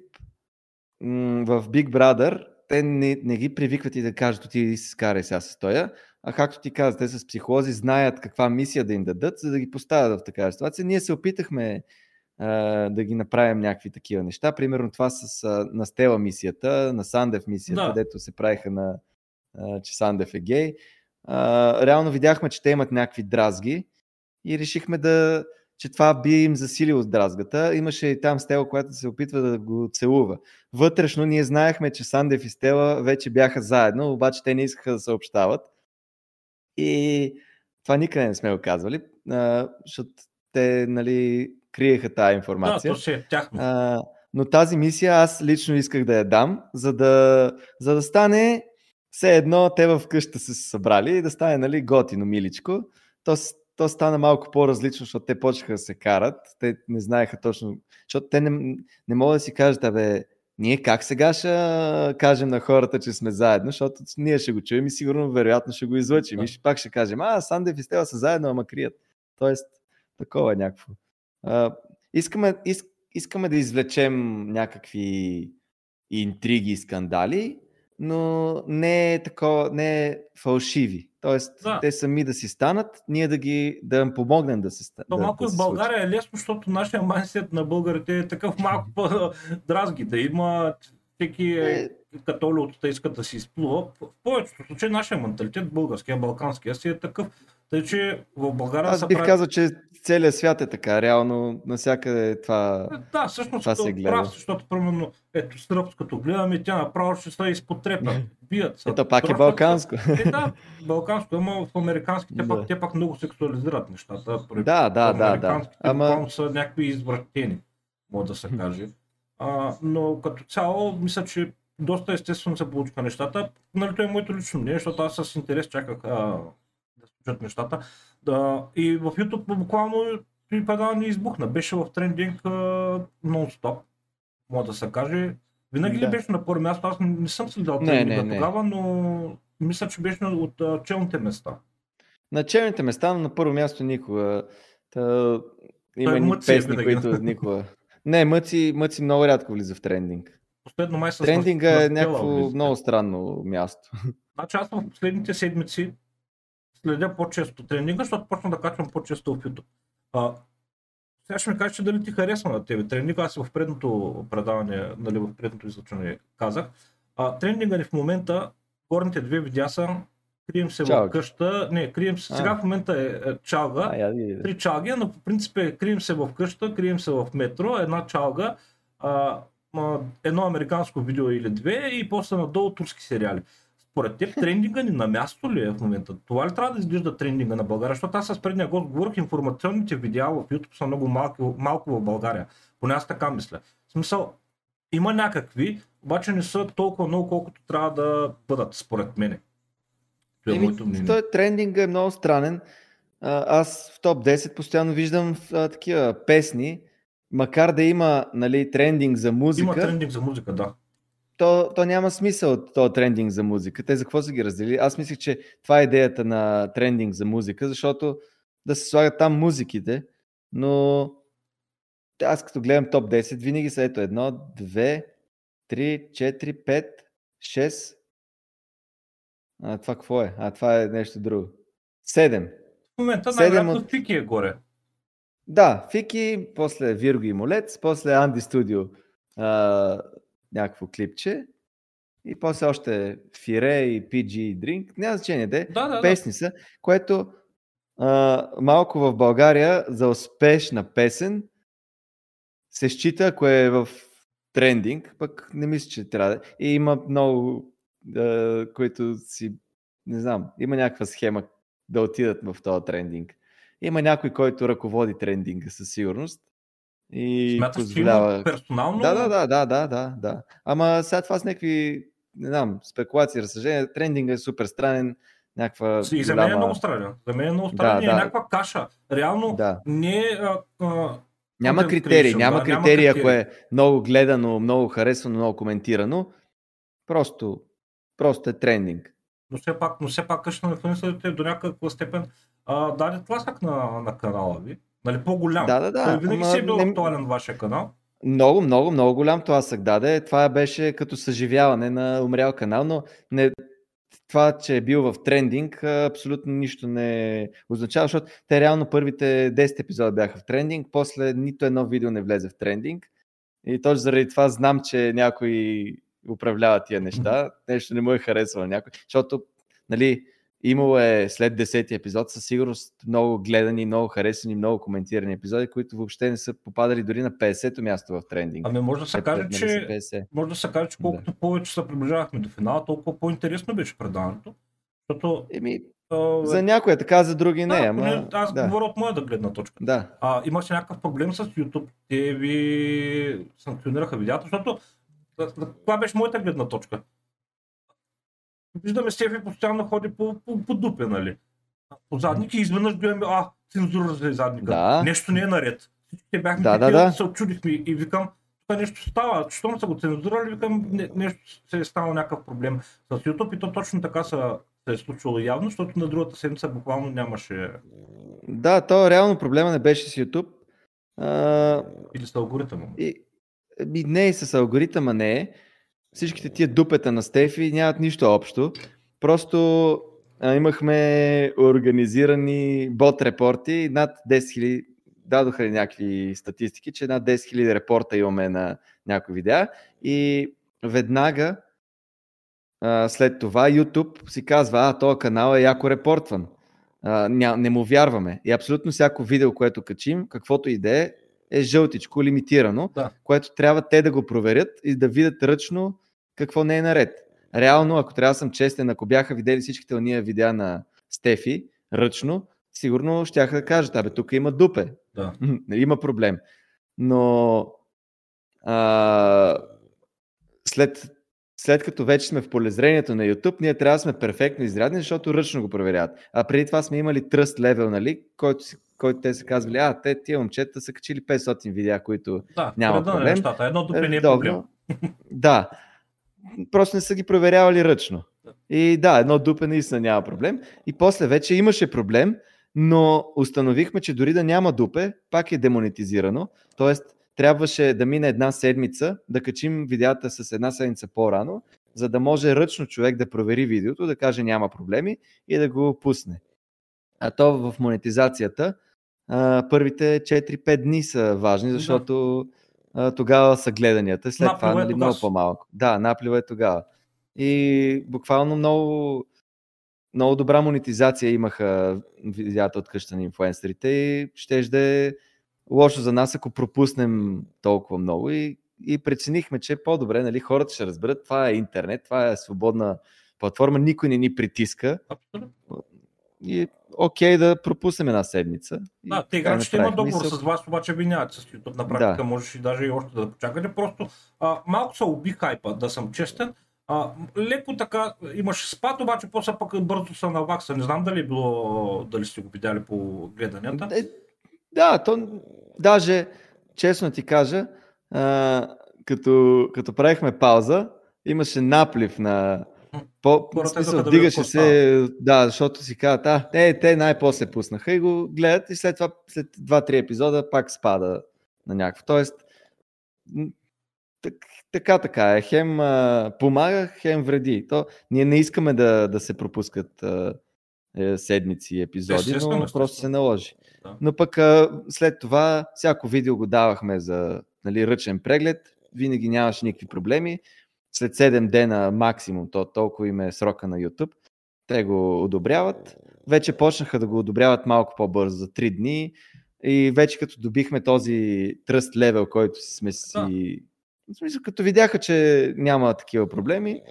в Big Brother те не, не ги привикват и да кажат отиди си скарай сега с тоя, а както ти каза, те с психолози знаят каква мисия да им дадат, за да ги поставят в такава ситуация. Ние се опитахме а, да ги направим някакви такива неща. Примерно това с а, на Стела мисията, на Сандев мисията, да. се правиха на а, че Сандев е гей. А, реално видяхме, че те имат някакви дразги и решихме да, че това би им засилило дразгата. Имаше и там Стела, която се опитва да го целува. Вътрешно ние знаехме, че Сандев и Стела вече бяха заедно, обаче те не искаха да съобщават. И това никъде не сме го казвали, защото те нали, криеха тази информация. Да, то ще е тяхно. А, но тази мисия аз лично исках да я дам, за да, за да стане все едно те в къща са се събрали и да стане нали, готино, миличко. То то стана малко по-различно, защото те почнаха да се карат. Те не знаеха точно, защото те не, не могат да си кажат, абе, ние как сега ще кажем на хората, че сме заедно, защото ние ще го чуем и сигурно, вероятно ще го излъчим. Да. И ще, пак ще кажем, а, Сандев и Стела са заедно, ама крият. Тоест, такова е някакво. А, искаме, иск, искаме да извлечем някакви интриги и скандали, но не е такова, не е фалшиви. Тоест, Да. те сами да си станат, ние да ги да им помогнем да се станат. Да, малко да в България е лесно, защото нашия майндсет на българите е такъв малко (laughs) по-дразги. Да има всеки е, Е. като лютата иска да си изплува. В повечето случаи нашия менталитет, българския, балканския си е такъв. Тъй, че в България Аз бих прави- казал, че целият свят е така. Реално, навсякъде е това. Да, всъщност Това се гледа. прав, защото примерно ето сръбс, като гледаме, тя направо ще се изпотрепят. Бият се. Ето пак е балканско. Е, да, балканско, ама в американските Да. пак, те пак много сексуализират нещата. При- Да, да, да, да. Ама са някакви извратени, може да се каже. А, но като цяло, мисля, че доста естествено се получиха нещата. Нали, това е моето лично мнение, защото аз с интерес чаках а, случат нещата. Да, и в YouTube буквално и педал ни избухна. Беше в трендинг нон-стоп, може да се каже. Винаги ли Да. беше на първо място? Аз не, съм следил трендинга не, не. тогава, но мисля, че беше от а, челните места. на челните места, но на първо място никога. Та, има Той ни е песни, винаги. които (laughs) никога. Не, мъци, мъци много рядко влиза в трендинг. Последно май с Трендинга на- е някакво влиза. много странно място. (laughs) Значи аз в последните седмици следя по-често тренинга, защото почна да качвам по-често в YouTube. А, сега ще ми кажеш, че дали ти харесва на тебе тренинга. Аз в предното предаване, нали, в предното излъчване казах. А, тренинга ни в момента, горните две видеа са крием се в Чалга. къща. Не, крием се. Сега в момента е, е чалга. А, три чалги, но по принцип е крием се в къща, крием се в метро, една чалга, а, а, едно американско видео или две и после надолу турски сериали. Според теб трендинга ни на място ли е в момента? Това ли трябва да изглежда трендинга на България? Защото аз с предния гост говорих, информационните видеа в YouTube са много малко, малко в България. Поне аз така мисля. В смисъл, има някакви, обаче не са толкова много, колкото трябва да бъдат, според мене. Това е моето мнение. той трендинга е много странен. Аз в топ 10 постоянно виждам а, такива песни, макар да има нали, трендинг за музика, Има трендинг за музика, да. То, то няма смисъл от този трендинг за музика. Те за какво са ги разделили? Аз мислех, че това е идеята на трендинг за музика, защото да се слагат там музиките, но аз като гледам топ 10, винаги са ето едно, две, три, четири, пет, шест. А, това какво е? А, това е нещо друго. Седем. В момента най-вероятно от- Фики е горе. Да, Фики, после Вирго и Молец, после Анди Студио а, някакво клипче и после още Фире и PG Drink, няма значение де, Да, да, да. песни са, което а, малко в България за успешна песен се счита, ако е в трендинг, пък не мисля, че трябва да. И има много, а, които си, не знам, има някаква схема да отидат в този трендинг. Има някой, който ръководи трендинга със сигурност. И Смяташ, че има позволява... персонално? Да, да, да, да, да, да, да. Ама сега това с някакви, не знам, спекулации, разсъждения. Трендинга е супер странен, някаква И за мен е много странен. За мен е много странен Да, е да. някаква каша. Реално Да. не е... Няма критерии, няма да, няма критерии, ако е много гледано, много харесвано, много коментирано. Просто, просто е трендинг. но все пак, но все пак къща на инфлуенсърите до някаква степен а, даде тласък на, на канала ви. Нали, по-голям. Да, да, да. Той винаги ама си е бил не- актуален вашия канал. Много, много, много голям тласък даде. Това беше като съживяване на умрял канал, но не, това, че е бил в трендинг, абсолютно нищо не означава, защото те реално първите 10 епизода бяха в трендинг, после нито едно видео не влезе в трендинг. И точно заради това знам, че някой управлява тия неща. Нещо не му е харесвало някой, защото нали, имало е след 10 епизод със сигурност много гледани, много харесани, много коментирани епизоди, които въобще не са попадали дори на 50-то място в трендинг. Ами може да се каже, нали, че са 50. може да се каже, че колкото повече се приближавахме до финала, толкова по-интересно беше предаването. Защото Еми, а, за някои е така, за други не, да, ама... аз да, говоря от моята гледна точка. да. А, имаше някакъв проблем с YouTube. Те ви санкционираха видеята, защото това беше моята гледна точка. Виждаме Стефи постоянно ходи по, по, по дупе, нали? По задник и изведнъж гледаме, а, цензура за задника. Да. Нещо не е наред. Всичките бяхме Да, да, такива, да. се очудихме и викам, тук нещо става. Щом са го цензурали, викам, не, нещо се е станал някакъв проблем с YouTube и то точно така се, се е случило явно, защото на другата седмица буквално нямаше Да, то реално проблема не беше с YouTube. А, или с алгоритъма. и, и не с алгоритъма не е. Всичките тия дупета на Стефи нямат нищо общо. Просто а, имахме организирани бот репорти над 10 000 дадоха ли някакви статистики, че над 10 000 репорта имаме на някои видеа и веднага а, след това YouTube си казва, а, този канал е яко репортван. А, ня, не му вярваме. И абсолютно всяко видео, което качим, каквото и да е, е жълтичко, лимитирано, Да. което трябва те да го проверят и да видят ръчно какво не е наред. Реално, ако трябва да съм честен, ако бяха видели всичките ония видеа на Стефи ръчно, сигурно щяха да кажат, абе, тук има дупе, Да. (laughs) има проблем. Но а, след, след като вече сме в полезрението на YouTube, ние трябва да сме перфектно изрядни, защото ръчно го проверяват. А преди това сме имали тръст левел, нали, който, който те са казвали, а, те тия момчета са качили 500 видеа, които Да, Няма проблем. нещата. Едно дупе не е проблем. (laughs) Да. Просто не са ги проверявали ръчно. И да, едно дупе наистина няма проблем. И после вече имаше проблем, но установихме, че дори да няма дупе, пак е демонетизирано. Тоест, трябваше да мине една седмица, да качим видеята с една седмица по-рано, за да може ръчно човек да провери видеото, да каже няма проблеми и да го пусне. А то в монетизацията а, първите 4-5 дни са важни, защото а, тогава са гледанията, след Наплива това е нали, много по-малко. Да, наплива е тогава. И буквално много, много добра монетизация имаха видеята от къща на инфуенсерите и ще да е лошо за нас, ако пропуснем толкова много. И, и преценихме, че е по-добре, нали, хората ще разберат, това е интернет, това е свободна платформа, никой не ни притиска Абсолютно. И окей да пропуснем една седмица. Да, те играчите имат направихме. договор с вас, обаче ви нямат с YouTube. На практика Да. можеш и даже и още да почакате. Просто а, малко се уби хайпа, да съм честен. А, леко така имаше спад, обаче после пък бързо се навакса. Не знам дали е било, дали сте го видяли по гледанията. Е, да, то даже, честно ти кажа, а, като, като правихме пауза, имаше наплив на по, смисъл, да се, да, защото си казват, а, те, те най-после пуснаха и го гледат и след това, след 2-3 епизода пак спада на някакво. Тоест, так, така, така е. Хем а, помага, хем вреди. То, ние не искаме да, да се пропускат а, е, седмици и епизоди, Естествено, но естествено. просто се наложи. Да. Но пък а, след това всяко видео го давахме за нали, ръчен преглед, винаги нямаше никакви проблеми. След 7 дена максимум, то толкова им е срока на YouTube, те го одобряват. Вече почнаха да го одобряват малко по-бързо, за 3 дни. И вече като добихме този тръст левел, който сме си... В смисъл, като видяха, че няма такива проблеми,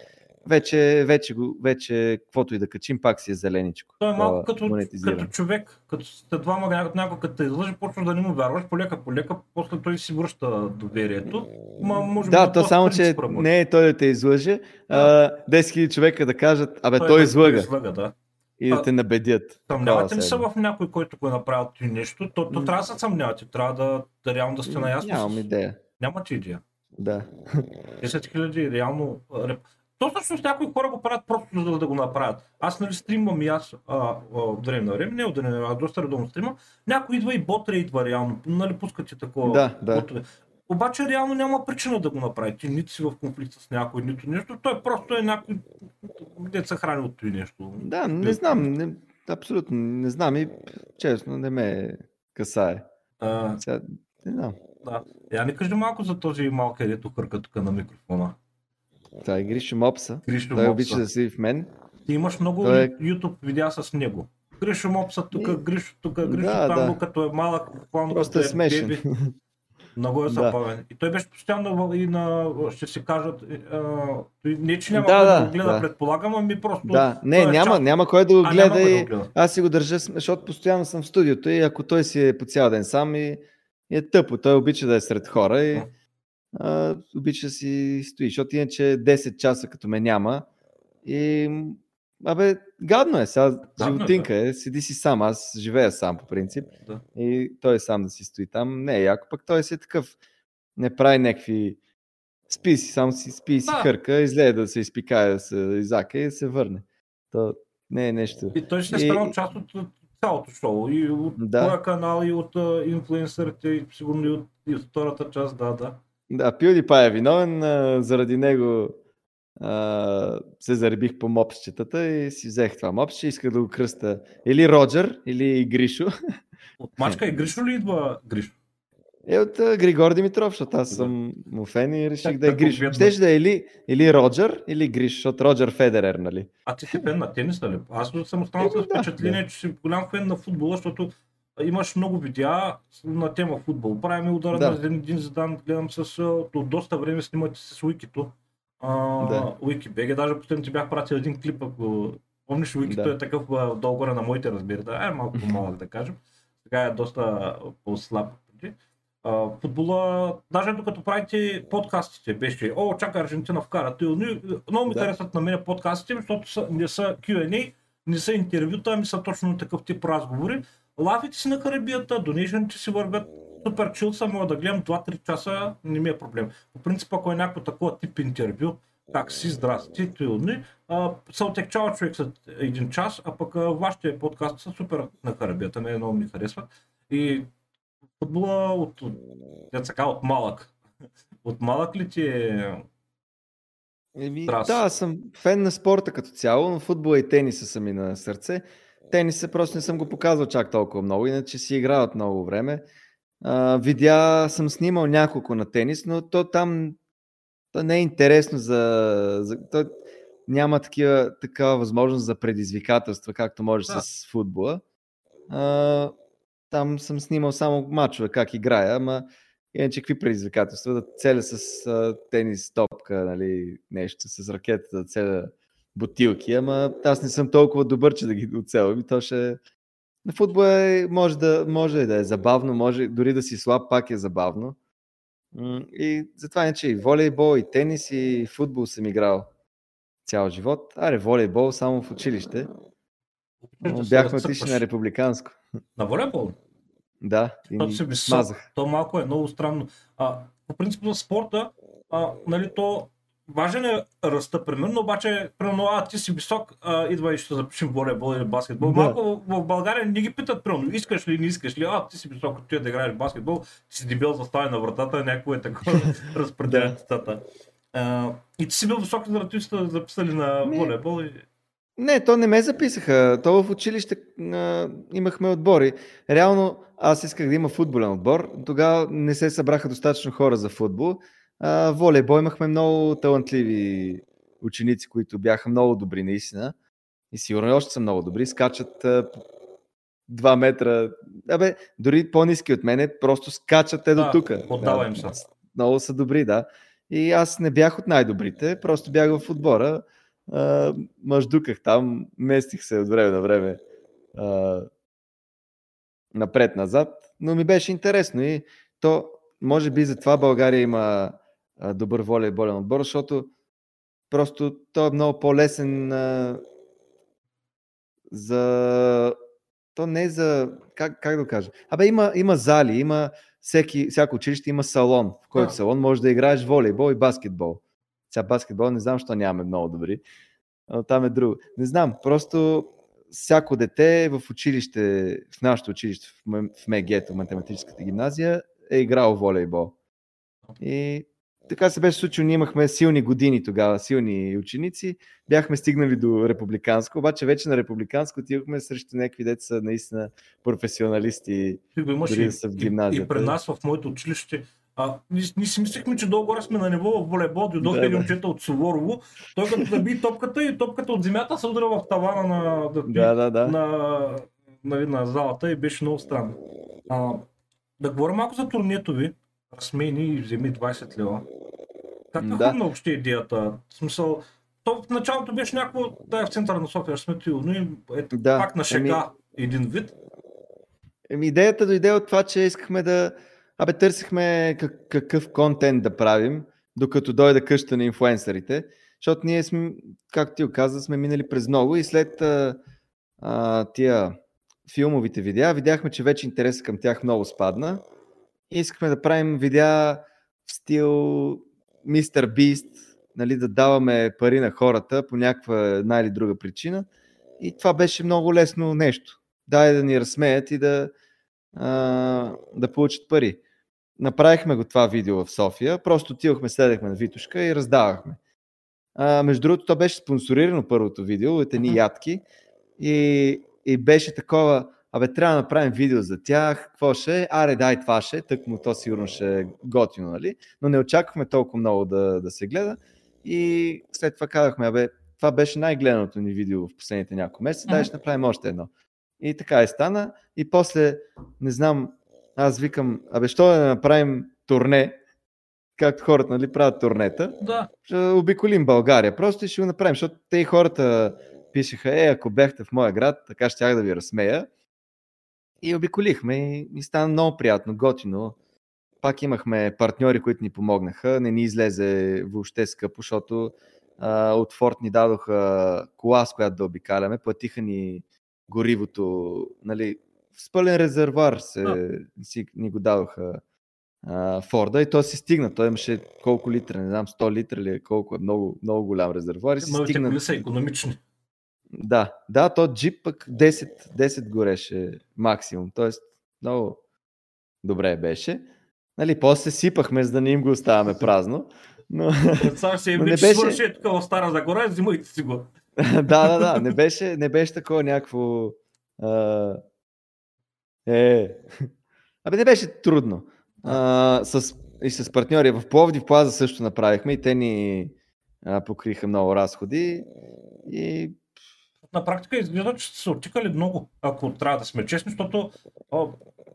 вече, вече, вече каквото и да качим, пак си е зеленичко. Той е малко Такова като, като човек, като сте двама някой, като те излъжи, почваш да не му вярваш, полека полека, после той си връща доверието. Ма, може Да, то само, че работи. не е той да те излъже, а, 10 000 човека да кажат, абе той, да- излъга излъга, да. и да те набедят. Съмнявате ли се в някой, който го е направил ти нещо? То, то трябва да се съмнявате, трябва да, да реално да сте наясно. Нямам идея. Нямате идея. Да. 10 хиляди реално а, реп... То всъщност някои хора го правят просто за да го направят. Аз нали стримвам и аз а, а, от време на време, не от време а доста редовно стримам. Някой идва и бот идва реално, нали пускате такова. Да, да. ботове. Обаче реално няма причина да го направи. Ти нито си в конфликт с някой, нито нещо. Той просто е някой, дет се храни от това нещо. Да, не знам. Не, абсолютно не знам и честно не ме касае. А, Сега, не знам. да. Я не кажи малко за този малкият, дето хърка тук на микрофона. Това е Гришо Мопса. Гришо Той Мопса. обича да седи в мен. Ти имаш много Той е- YouTube видеа с него. Гришо Мопса тук, И- Гришо тук, Гришо Да, там, да. като е малък, буквално Просто като е смешен. беби. Много е (laughs) Да. забавен. И той беше постоянно и на, ще се кажат, е, а, той не че няма Да, кой да, да, го гледа, да. предполагам, ами просто... Да, не, той е няма, част- няма кой да го А, гледа да и го гледа. аз си го държа, защото постоянно съм в студиото и ако той си е по цял ден сам и, и е тъпо, той обича да е сред хора и а, обича да си стои, защото иначе 10 часа като ме няма и абе, гадно е, сега е, животинка е, седи си сам, аз живея сам по принцип Да. и той сам да си стои там, не е яко, пък той си е такъв, не прави някакви спи си, само си спи и си Да. хърка, излезе да се изпикае, да се изака и да се върне. То не е нещо. И той ще е станал част от от цялото шоу. И от Да. твоя канал, и от а, инфлуенсърите, и сигурно и от, и от втората част, да, да. Да, PewDiePie е виновен, а, заради него а, се заребих по мопсчетата и си взех това мопсче. Исках да го кръста или Роджер, или Гришо. От мачка и Гришо ли идва Гришо? Е от uh, Григор Димитров, защото аз съм му фен и реших так, да е Гриш. Щеше да е или, или Роджер, или Гриш, защото Роджер Федерер, нали? А ти си фен на тенис, нали? Аз съм останал с впечатление, да. че си голям фен на футбола, защото имаш много видеа на тема футбол. Правим удара да. на един задан, гледам с... От доста време снимате с Уикито. да. Уикибеге, даже последно ти бях пратил един клип, ако помниш, Уикито да. е такъв долу горе на моите разбира, да, е малко по-малък да кажем. Сега е доста по-слаб футбола, даже докато правите подкастите, беше, о, чакай Аржентина вкара. Много ми да. харесват на мен подкастите, защото са, не са Q&A, не са интервюта, ами са точно такъв тип разговори. Лавите си на Карибията, донежените си вървят супер чил съм, мога да гледам 2-3 часа, не ми е проблем. По принцип, ако е някакво такова тип интервю, как си, здрасти, тилни, се отекчава човек след един час, а пък вашите подкасти са супер на Карибията, мен много ми харесват. И футбола от, от, от, от малък. От малък ли ти е Еми, да, съм фен на спорта като цяло, но футбола и тениса са ми на сърце. Тениса просто не съм го показвал чак толкова много, иначе си играя от много време. А, видя, съм снимал няколко на тенис, но то там то не е интересно за... за то няма такива, такава възможност за предизвикателства, както може да. с футбола. А, там съм снимал само мачове, как играя, ама иначе какви предизвикателства, да целя с а, тенис топка, нали, нещо с ракета, да целя бутилки, ама аз не съм толкова добър, че да ги оцелвам и то ще... На футбол е, може, да, може да е забавно, може дори да си слаб, пак е забавно. И затова иначе и волейбол, и тенис, и футбол съм играл цял живот. Аре, волейбол само в училище. Но бяхме отишли на републиканско. На волейбол? Да, и се смазах. То малко е много странно. А, по принцип за спорта, а, нали, то важен е ръста, примерно, обаче, примерно, а ти си висок, а, идва и ще запишем волейбол или баскетбол. Да. Малко в България не ги питат, примерно, искаш ли, не искаш ли, а ти си висок, ти да играеш баскетбол, ти си дебел застави на вратата, някой е такова (laughs) разпределя децата. и ти си бил висок, заради сте записали на волейбол. И... Не, то не ме записаха. То в училище а, имахме отбори. Реално аз исках да има футболен отбор. Тогава не се събраха достатъчно хора за футбол. А, волейбол имахме много талантливи ученици, които бяха много добри наистина. И сигурно още са много добри. Скачат а, 2 метра. Абе, дори по-низки от мене, просто скачат те да, до тук. Отдава им. Много са добри, да. И аз не бях от най-добрите, просто бях в отбора а, мъждуках там, местих се от време на време а, напред-назад, но ми беше интересно и то, може би затова България има добър волейболен отбор, защото просто то е много по-лесен а, за... То не е за... Как, как да кажа? Абе, има, има зали, има всеки, всяко училище има салон, в който салон може да играеш волейбол и баскетбол. Сега баскетбол не знам, защо нямаме много добри. Но там е друго. Не знам, просто всяко дете в училище, в нашето училище, в МГ, в математическата гимназия, е играл волейбол. И така се беше случило, ние имахме силни години тогава, силни ученици. Бяхме стигнали до републиканско, обаче вече на републиканско отивахме срещу някакви деца наистина професионалисти, дори да са в гимназията. И, и при нас в моето училище а, ние, ние си мислихме, че долу сме на ниво в волейбол, дойдоха да, един момчета от Суворово. Той като наби топката и топката от земята се удря в тавана на, да, да, да. на, на, нали, на залата и беше много странно. А, да говорим малко за турнито ви. Размени и вземи 20 лева. Как да. въобще идеята? В смисъл, то в началото беше някакво, да е в центъра на София, сметил, но е да. пак на шега еми... един вид. Еми, идеята дойде от това, че искахме да, Абе, търсихме как, какъв контент да правим, докато дойде къща на инфуенсърите, защото ние сме, както ти каза, сме минали през много и след а, а, тия филмовите видеа, видяхме, че вече интересът към тях много спадна и искахме да правим видеа в стил Мистер Бист, нали, да даваме пари на хората по някаква една или друга причина. И това беше много лесно нещо. Дай да ни разсмеят и да, а, да получат пари. Направихме го това видео в София, просто отивахме, следехме на Витушка и раздавахме. А, между другото, то беше спонсорирано първото видео от едни ядки и, и беше такова, абе трябва да направим видео за тях, какво ще е, аре дай това ще, е, тък му то сигурно ще е готино, нали? Но не очаквахме толкова много да, да се гледа и след това казахме, абе, това беше най-гледаното ни видео в последните няколко месеца, дай ще направим още едно. И така и стана. И после, не знам, аз викам, абе, що да направим турне, както хората нали, правят турнета, Да. ще обиколим България. Просто и ще го направим, защото те и хората пишеха, е, ако бяхте в моя град, така щях да ви разсмея. И обиколихме и, и стана много приятно, готино. Пак имахме партньори, които ни помогнаха. Не ни излезе въобще скъпо, защото а, от Форд ни дадоха кола, с която да обикаляме. Платиха ни горивото, нали, с пълен резервуар се, Да. си, ни го дадоха а, Форда и той си стигна. Той имаше колко литра, не знам, 100 литра или колко е, много, много голям резервуар и си Новите стигна. коли са економични. Да, да, то джип пък 10, 10 гореше максимум, т.е. много добре беше. Нали, после сипахме, за да не им го оставяме празно. Но Сега ще Но не беше- свърши тук в Стара Загора, взимайте си го. (laughs) да, да, да, не беше, не беше такова някакво... А... Е... Абе, не беше трудно. А, с, и с партньори в Пловдив Плаза също направихме и те ни а, покриха много разходи. И На практика изглежда, че сте се отикали много, ако трябва да сме честни, защото а,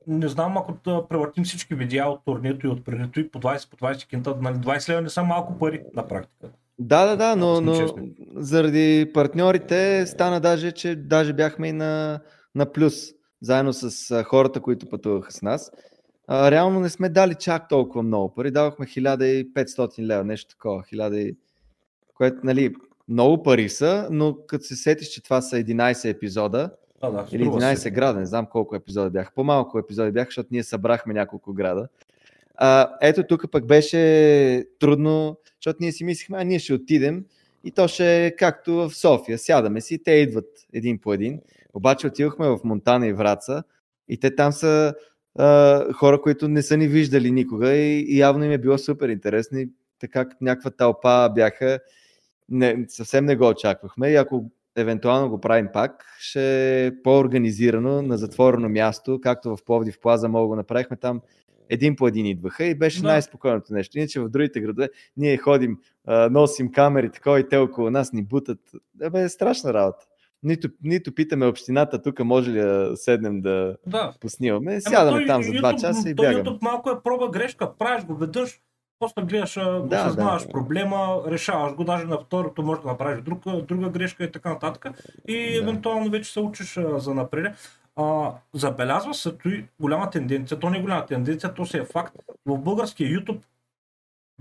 не знам, ако да превъртим всички видеа от турнито и от предито и по 20, по 20 кинта, нали, 20 лева не са малко пари на практика. Да, да, да, но, но честни. заради партньорите стана даже, че даже бяхме и на, на плюс, заедно с хората, които пътуваха с нас. А, реално не сме дали чак толкова много пари, давахме 1500 лева, нещо такова, 1000, и- което, нали, много пари са, но като се сетиш, че това са 11 епизода, Да, да, или струва 11 се. града, не знам колко епизода бяха. По-малко епизоди бяха, защото ние събрахме няколко града. А, ето тук пък беше трудно, защото ние си мислихме, а ние ще отидем и то ще е както в София. Сядаме си, те идват един по един. Обаче отидохме в Монтана и Враца и те там са а, хора, които не са ни виждали никога и, и явно им е било супер интересно и така някаква тълпа бяха. Не, съвсем не го очаквахме и ако евентуално го правим пак, ще е по-организирано на затворено място, както в Пловдив Плаза мога го направихме там. Един по един идваха и беше Да. най-спокойното нещо. Иначе в другите градове ние ходим, носим камери, такова и те около нас ни бутат. Абе, е страшна работа. Нито, нито питаме общината, тук може ли да седнем да Да. поснимаме. Сядаме той там за два часа и бягаме. YouTube малко е проба грешка. Правиш го веднъж, после гледаш, да, Да, осъзнаваш да. проблема, решаваш го, даже на второто може да направиш друга, друга грешка и така нататък. И Да. евентуално вече се учиш а, за напред. А, забелязва се той голяма тенденция, то не е голяма тенденция, то си е факт. В българския YouTube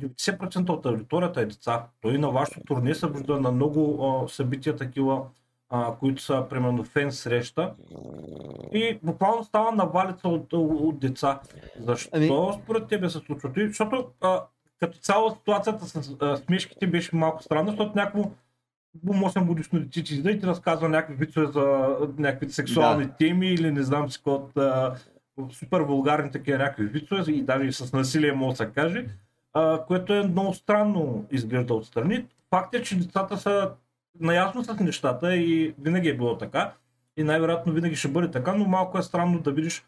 90% от аудиторията е деца. Той на вашето турне се вижда на много а, събития такива, а, които са примерно фен среща. И буквално става навалица от, от деца. Защо Ами- според тебе се случва? Защото а, като цяло ситуацията с а, смешките беше малко странна, защото някакво 8 годишно дете излиза и ти разказва някакви вицове за някакви сексуални Да. теми или не знам си от а, супер вулгарни такива някакви вицове и даже и с насилие може да се каже, а, което е много странно изглежда отстрани. Факт е, че децата са наясно с нещата и винаги е било така и най-вероятно винаги ще бъде така, но малко е странно да видиш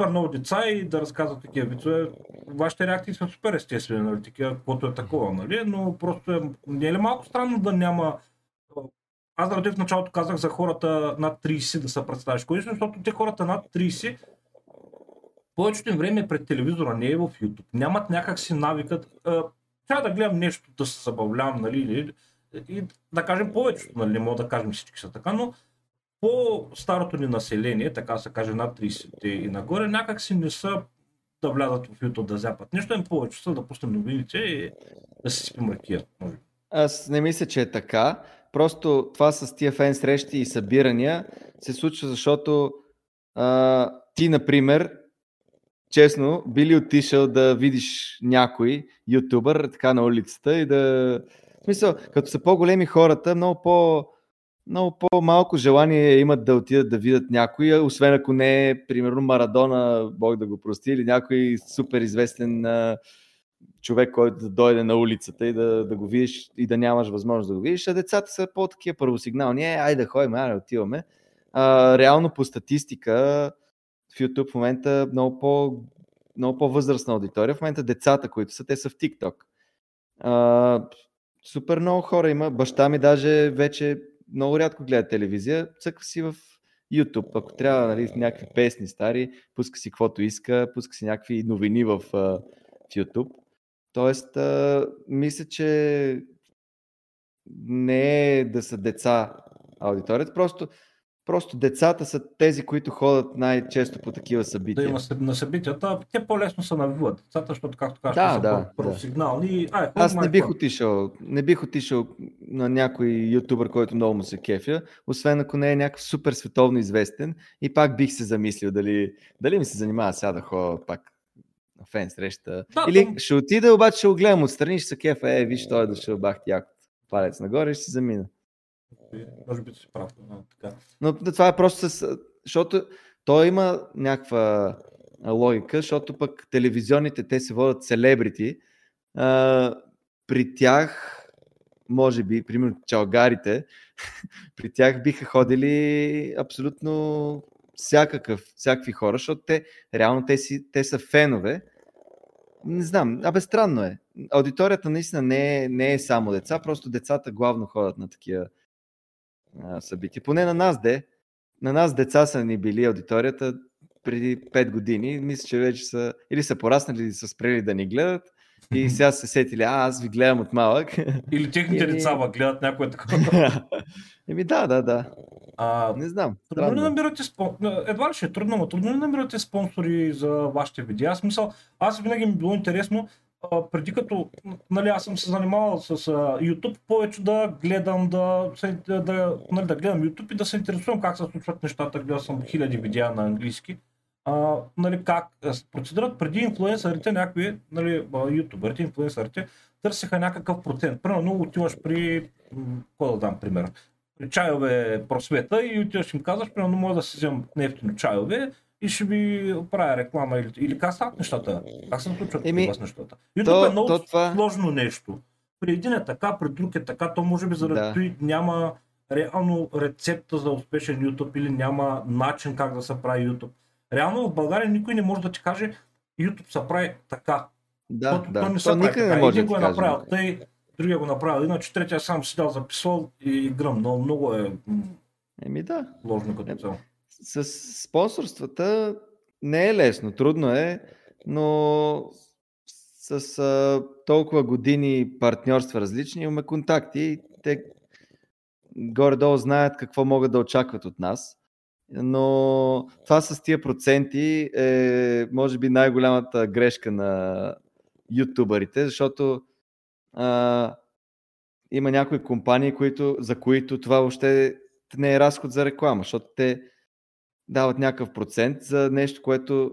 супер много деца и да разказват такива вицове. Вашите реакции са супер естествени, нали, такива, каквото е такова, нали, но просто е, не е ли малко странно да няма аз заради в началото казах за хората над 30 да се представиш са, защото те хората над 30 повечето им време е пред телевизора, не е в YouTube. Нямат някакси навикът. Трябва да гледам нещо, да се забавлявам, нали, и да кажем повечето, нали, не мога да кажем всички са така, но по-старото ни население, така се каже над 30 и нагоре, някакси не са да влязат в YouTube да зяпат. Нещо им повече са да пуснем новините и да си спим ракия. Аз не мисля, че е така. Просто това с тия фен срещи и събирания се случва, защото а, ти, например, честно, би ли отишъл да видиш някой ютубър така на улицата и да... В смисъл, като са по-големи хората, много по... Много по-малко желание имат да отидат да видят някой, освен ако не е, примерно, Марадона, Бог да го прости, или някой супер известен а, човек, който да дойде на улицата и да, да го видиш и да нямаш възможност да го видиш, а децата са по-такива първосигнални. Е, айде да ходим, айде отиваме. А, реално по статистика в YouTube в момента много, по, много по-възрастна аудитория. В момента децата, които са, те са в TikTok. А, супер много хора има. Баща ми даже вече много рядко гледа телевизия. Цъква си в YouTube. Ако трябва нали, някакви песни стари, пуска си каквото иска, пуска си някакви новини в, в YouTube. Тоест, а, мисля, че не е да са деца аудиторията, просто Просто децата са тези, които ходят най-често по такива събития. Да има на събитията, те по-лесно се навиват. Децата, защото, както кажеш, да, са да, професионални. Да. Ай, Аз не бих, отишъл, не бих отишъл на някой ютубър, който много му се кефя, освен ако не е някакъв супер световно известен и пак бих се замислил дали, дали ми се занимава сега да ходя пак на фен среща. Да, Или там... ще отида, обаче ще го гледам отстрани, ще се кефа, е, виж, той е дошъл, бах яко. Палец нагоре ще си замина. Може би си прав. Но, така. но това е просто с... Защото той има някаква логика, защото пък телевизионните, те се водят селебрити. А, при тях, може би, примерно чалгарите, (laughs) при тях биха ходили абсолютно всякакъв, всякакви хора, защото те, реално те, си, те са фенове. Не знам, абе странно е. Аудиторията наистина не е, не е само деца, просто децата главно ходят на такива събития. Поне на нас де. На нас деца са ни били аудиторията преди 5 години. Мисля, че вече са или са пораснали, или са спрели да ни гледат. И сега се сетили, а, аз ви гледам от малък. Или техните Или... деца гледат някое такова. (laughs) Еми да, да, да. А, не знам. Трудно ли намирате спон... Едва ли ще е трудно, но трудно ли намирате спонсори за вашите видеа? Аз мисъл, аз винаги ми било интересно преди като нали, аз съм се занимавал с а, YouTube, повече да гледам, да, да, нали, да гледам YouTube и да се интересувам как се случват нещата. Гледал съм хиляди видеа на английски. А, нали, как процедурат преди инфлуенсърите, някакви нали, ютуберите, инфлуенсърите, търсиха някакъв процент. Примерно отиваш при, какво да дам пример, при чайове просвета и отиваш им казваш, примерно мога да си вземам нефтино чайове, и ще ви правя реклама или, или как стават нещата? Как се случват Еми, вас нещата? И то, е много то, това... сложно нещо. При един е така, при друг е така, то може би заради да. той няма реално рецепта за успешен YouTube или няма начин как да се прави YouTube. Реално в България никой не може да ти каже YouTube се прави така. Да, Защото да. той не се прави така. Не може Един го е направил тъй, другия го направил, иначе третия сам си дал записал и гръм. Но много е Еми да. Сложно като цяло с спонсорствата не е лесно, трудно е, но с а, толкова години партньорства различни имаме контакти и те горе-долу знаят какво могат да очакват от нас. Но това с тия проценти е, може би, най-голямата грешка на ютубърите, защото а, има някои компании, които, за които това въобще не е разход за реклама, защото те дават някакъв процент за нещо, което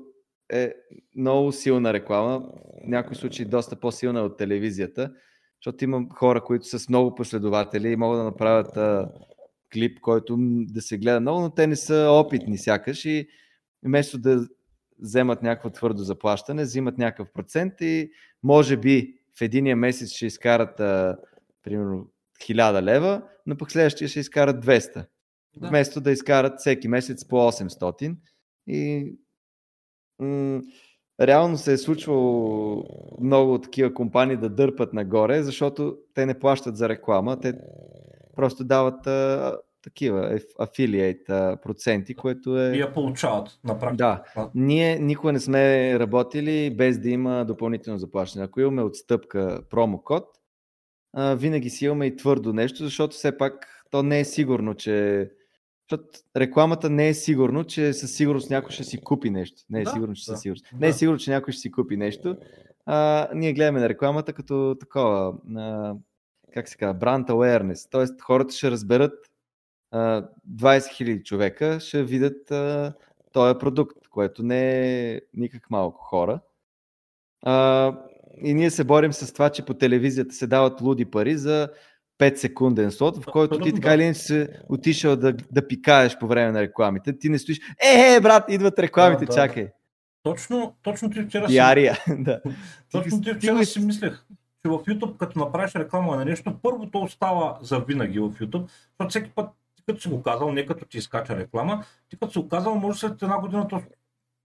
е много силна реклама, в някои случаи доста по-силна от телевизията, защото има хора, които са с много последователи и могат да направят а, клип, който да се гледа много, но те не са опитни сякаш и вместо да вземат някакво твърдо заплащане, взимат някакъв процент и може би в единия месец ще изкарат а, примерно 1000 лева, но пък следващия ще изкарат 200 да. вместо да изкарат всеки месец по 800. И м- реално се е случвало много такива компании да дърпат нагоре, защото те не плащат за реклама, те просто дават а, такива афилиейт проценти, което е... И я получават на практика. Да. Ние никога не сме работили без да има допълнително заплащане. Ако имаме отстъпка промокод, винаги си имаме и твърдо нещо, защото все пак то не е сигурно, че защото рекламата не е сигурно, че със сигурност някой ще си купи нещо. Не е да, сигурно, че да, със сигурност. Да. Не е сигурно, че някой ще си купи нещо. А, ние гледаме на рекламата като такова, а, как се казва, brand awareness. Тоест хората ще разберат а, 20 000 човека, ще видят а, този продукт, което не е никак малко хора. А, и ние се борим с това, че по телевизията се дават луди пари за 5 секунден слот, в който ти така или иначе си отишъл да, да пикаеш по време на рекламите. Ти не стоиш, е, е, брат, идват рекламите, да, чакай. Точно, точно ти вчера Пиария, (laughs) да. (laughs) Точно ти вчера си мислех, че в YouTube, като направиш реклама на нещо, първото остава за винаги в YouTube, защото всеки път, ти като си го казал, не като ти изкача реклама, ти като си го казал, може след една година то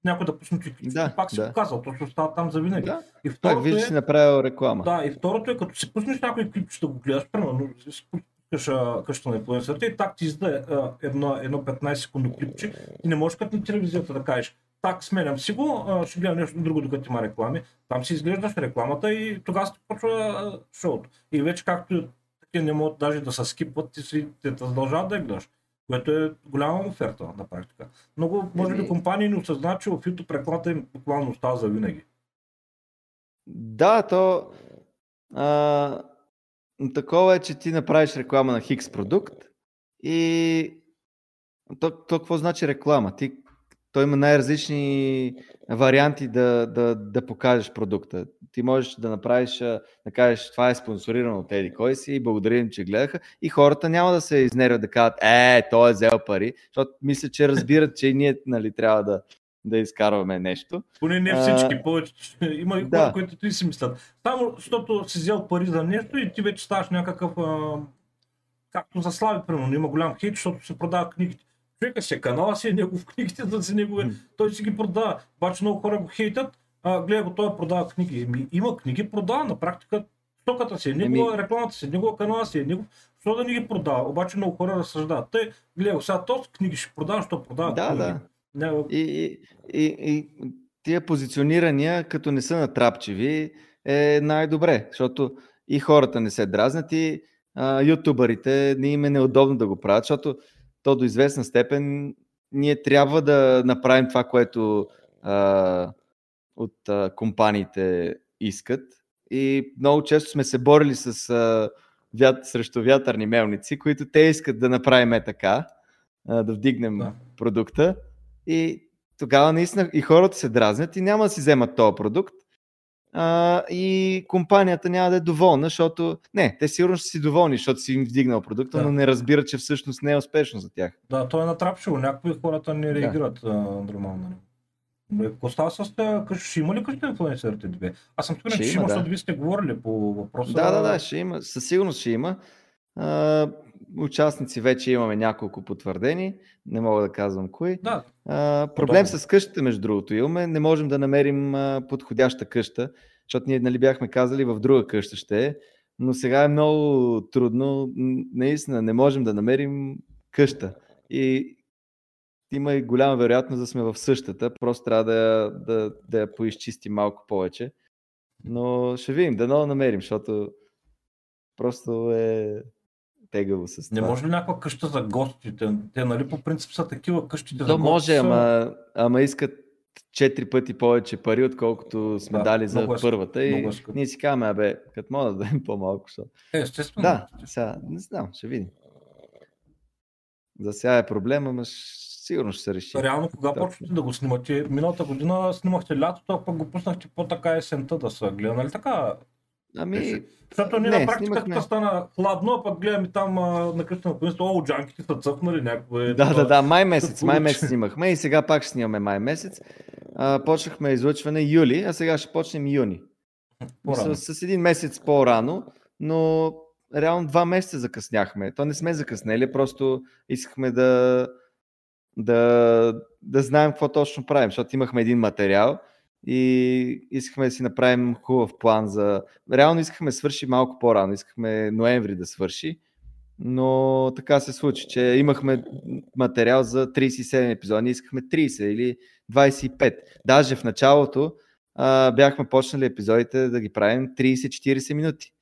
някой да пусне ти Да, пак си да. го казал, то ще остава там за винаги. Да. И Пак второто виждаш, е, си направил реклама. да, и второто е, като си пуснеш някой клип, ще го гледаш, примерно, си пускаш а, къща на инфлуенсърите и так ти изда а, едно, едно 15 секундно клипче и не можеш като на телевизията да кажеш так сменям си го, ще гледам нещо друго, докато има реклами. Там си изглеждаш рекламата и тогава се почва шоуто. И вече както такива не могат даже да се скипват, ти си те те задължават да я гледаш. Което е голяма оферта на практика. Много, може би, Еми- компании не осъзнават, че YouTube рекламата им буквално остава за винаги. Да, то а, такова е, че ти направиш реклама на Хикс продукт и то, то какво значи реклама? Ти, той има най-различни варианти да, да, да покажеш продукта. Ти можеш да направиш, а, да кажеш, това е спонсорирано от Еди кой си и благодарим, че гледаха. И хората няма да се изнервят да кажат, е, той е взел пари, защото мисля, че разбират, че и ние нали, трябва да, да изкарваме нещо. Поне не А, всички, повече. Има и хора, да. които ти си мислят. Само защото си взел пари за нещо и ти вече ставаш някакъв, а, както за Слави, примерно, има голям хейт, защото се продава книгите. Човека си е канала си е негов книгите, да си негове. М. Той си ги продава. Обаче много хора го хейтят, а, гледа го, той продава книги. Еми, има книги, продава на практика. Стоката си е негова, рекламата си е негова, канала си е негов. Защо да не ги продава? Обаче много хора разсъждават. Те, гледа, го, сега този книги ще продава, що продава Да, книги. да. Няма... И, и, и, и тия позиционирания, като не са натрапчиви, е най-добре, защото и хората не се дразнат и а, ютубърите не им е неудобно да го правят, защото то до известна степен ние трябва да направим това, което а, от а, компаниите искат. И много често сме се борили с а, вят, срещу вятърни мелници, които те искат да направим е така, а, да вдигнем Да. продукта. И тогава наистина и хората се дразнят и няма да си вземат този продукт. А, и компанията няма да е доволна, защото не, те сигурно ще си доволни, защото си им вдигнал продукта, Да. но не разбират, че всъщност не е успешно за тях. Да, той е натрапчиво. Някои хората не Да. реагират а, нормално. Добре, Какво става с те къщи? Ще има ли къща инфлуенсърите две? Аз съм сигурен, че ще има, има, да. защото вие сте говорили по въпроса. Да, да, да, ще има. Със сигурност ще има. А, участници вече имаме няколко потвърдени. Не мога да казвам кои. Да, А, проблем Удобно. с къщата, между другото, имаме. Не можем да намерим а, подходяща къща, защото ние нали, бяхме казали в друга къща ще е, но сега е много трудно. Наистина не можем да намерим къща. И има и голяма вероятност да сме в същата, просто трябва да, я- да, да я поизчистим малко повече. Но ще видим, да много намерим, защото просто е тегаво с това. не може ли някаква къща за гостите? Те, нали, по принцип са такива къщите за То гости. може, са- ама, ама искат четири пъти повече пари, отколкото сме Да, дали за много е първата. И много е ние си казваме, абе, като мога да дадем по-малко. Защото... Е, естествено. Да, сега, не знам, ще видим. За сега е проблема, щ- сигурно ще се реши. Реално, кога Да. почвате да го снимате? Миналата година снимахте лятото, а пък го пуснахте по-така есента да се гледа, нали така? Ами, Защото ние Не, на практика снимахме. тук стана хладно, а пък гледаме там а, на къща на конец, о, джанките са цъфнали някакво. да, да, да, май месец, май месец снимахме и сега пак ще снимаме май месец. А, почнахме излъчване юли, а сега ще почнем юни. По-рано. С, с един месец по-рано, но реално два месеца закъсняхме. То не сме закъснели, просто искахме да, да, да знаем какво точно правим, защото имахме един материал и искахме да си направим хубав план за... Реално искахме да свърши малко по-рано, искахме ноември да свърши, но така се случи, че имахме материал за 37 епизода, ние искахме 30 или 25. Даже в началото а, бяхме почнали епизодите да ги правим 30-40 минути.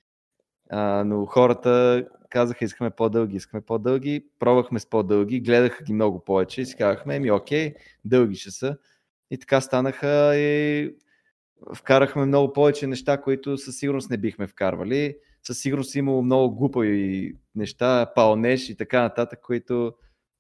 А, но хората казаха, искаме по-дълги, искаме по-дълги. Пробвахме с по-дълги, гледаха ги много повече и си казахме, еми окей, дълги ще са. И така станаха и вкарахме много повече неща, които със сигурност не бихме вкарвали. Със сигурност имало много глупави неща, палнеш и така нататък, които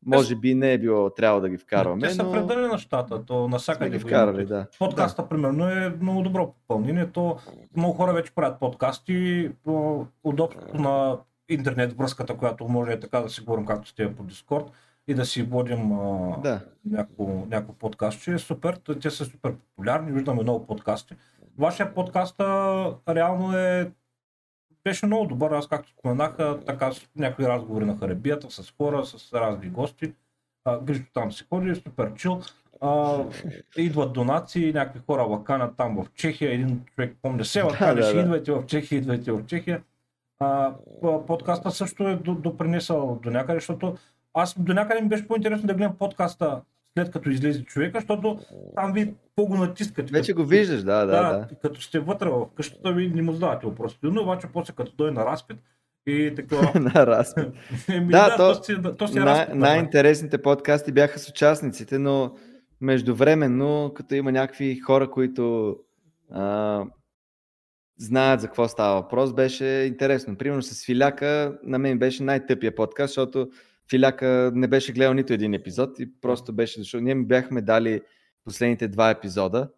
може би не е било трябва да ги вкарваме. Те са но предали нещата, то сме насякъде ги вкарали, да. Подкаста, примерно, е много добро попълнение. То много хора вече правят подкасти по удобството на интернет връзката, която може е така да си говорим, както сте по Дискорд. И да си водим а, Да. някакво, някакво подкаст, че е супер. Те са супер популярни, виждаме много подкасти. Вашия подкаст а, реално е беше много добър. Аз както споменах, така с някакви разговори на харебията, с хора, с разни гости. А, Гришо там си ходи, супер чил. А, идват донации, някакви хора лаканят там в Чехия. Един човек, помня се, лакани, да, ще да. идвайте в Чехия, идвайте в Чехия. А, подкаста също е до- допринесъл до някъде, защото аз до някъде ми беше по-интересно да гледам подкаста след като излезе човека, защото там ви по-го натискате. Вече Като- го виждаш, да, да, да. като сте вътре в къщата ви не му задавате въпроси. Но обаче после като дойде на разпит и така. (laughs) На разпит. (laughs) Еми, Да, да, то- то, си, то си е Най- разпит. най-интересните подкасти бяха с участниците, но междувременно, като има някакви хора, които а, знаят за какво става въпрос, беше интересно. Примерно с Филяка, на мен беше най-тъпия подкаст, защото Филяка не беше гледал нито един епизод и просто беше, защото ние му бяхме дали последните два епизода.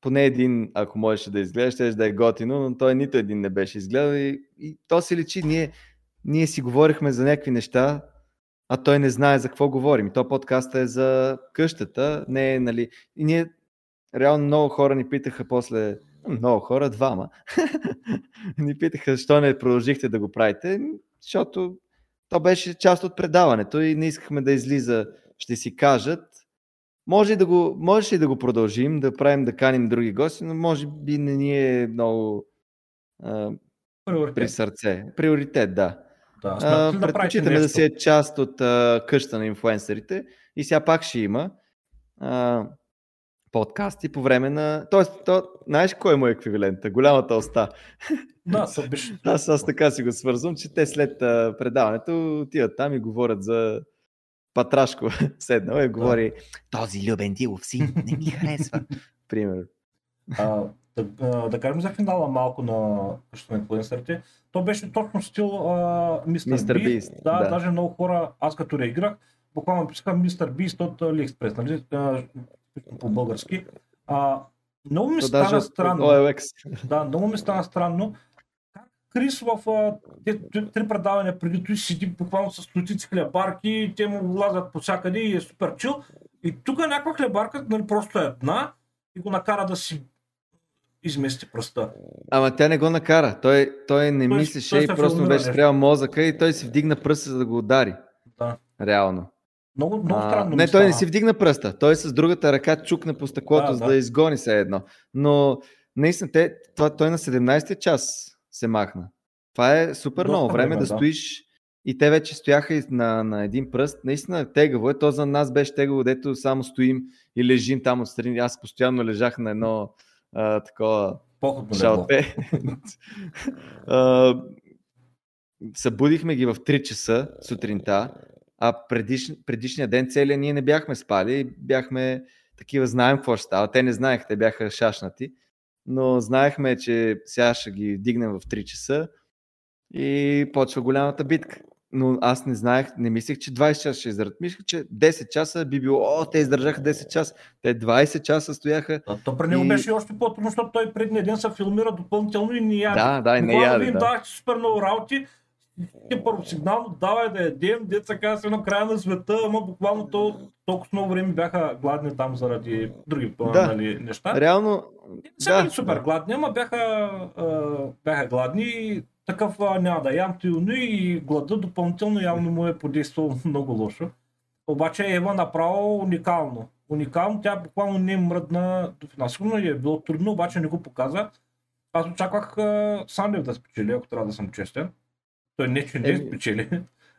Поне един, ако можеше да изгледаш, ще да е готино, но той нито един не беше изгледал и, и то се личи. Ние, ние си говорихме за някакви неща, а той не знае за какво говорим. То подкаста е за къщата, не е, нали... И ние, реално много хора ни питаха после, много хора, двама, (laughs) ни питаха, защо не продължихте да го правите, защото то беше част от предаването и не искахме да излиза, ще си кажат. Може да го, можеше и да го продължим, да правим, да каним други гости, но може би не ни е много а, Приоритет. при сърце. Приоритет, да. Да, А, ли да предпочитаме да нещо? си е част от а, къща на инфуенсърите и сега пак ще има а, подкасти по време на... Тоест, то, знаеш кой е му еквивалента? Голямата оста. Да, беше... Аз, аз така си го свързвам, че те след а, предаването отиват там и говорят за Патрашко. (laughs) Седнал и говори този Любен Дилов син не ми харесва. (laughs) Пример. А, да, да кажем за финала малко на къщата на инфлуенсърите. То беше точно стил а, Мистер Мистер Бист. Бист, Да, да. даже много хора, аз като реагирах, буквално писаха Мистер Бист от AliExpress, нали? А, по български. А, много ми То стана даже странно. OLX. Да, много ми стана странно. Крис в а, три предавания преди той седи буквално с стотици хлебарки, те му влазят по всякъде и е супер чил. И тук някаква хлебарка, нали, просто е една и го накара да си измести пръста. Ама тя не го накара. Той, той не Той- мислеше той и просто му беше спрял мозъка и той си вдигна пръста за да го удари. Да. Реално. Много, много А, странно. не, ми той не си вдигна пръста. Той с другата ръка чукна по стъклото, Да, за да. да изгони се едно. Но наистина, те, това, той на 17-ти час се махна. Това е супер Доста много време време, да да. стоиш и те вече стояха на, на един пръст. Наистина тегаво е. То за нас беше тегаво, дето само стоим и лежим там отстрани. Аз постоянно лежах на едно а, такова Походно легло. шалте. А, Събудихме ги в 3 часа сутринта, а предиш, предишния ден целия ние не бяхме спали, бяхме такива, знаем какво ще става. Те не знаеха, те бяха шашнати, но знаехме, че сега ще ги дигнем в 3 часа и почва голямата битка. Но аз не знаех, не мислех, че 20 часа ще издържат. Мислех, че 10 часа би било, о, те издържаха 10 часа. Те 20 часа стояха. Да, то при него И- беше още по-трудно, защото той предния ден се филмира допълнително и не яде. Да, да, и не яде. им Да. давахте супер много работи. Ти първо сигнално, давай да ядем, деца каза се на края на света, ама буквално то, толкова много време бяха гладни там заради други Да. нали, неща. Реално, Не са да, супер да. гладни, ама бяха, а, бяха гладни и такъв а, няма да ям тилно и глада допълнително явно му е подействал (laughs) много лошо. Обаче Ева направо уникално. Уникално, тя буквално не мръдна до финал. Сигурно е било трудно, обаче не го показа. Аз очаквах Сандев да спечели, ако трябва да съм честен. Той не, че не спечели.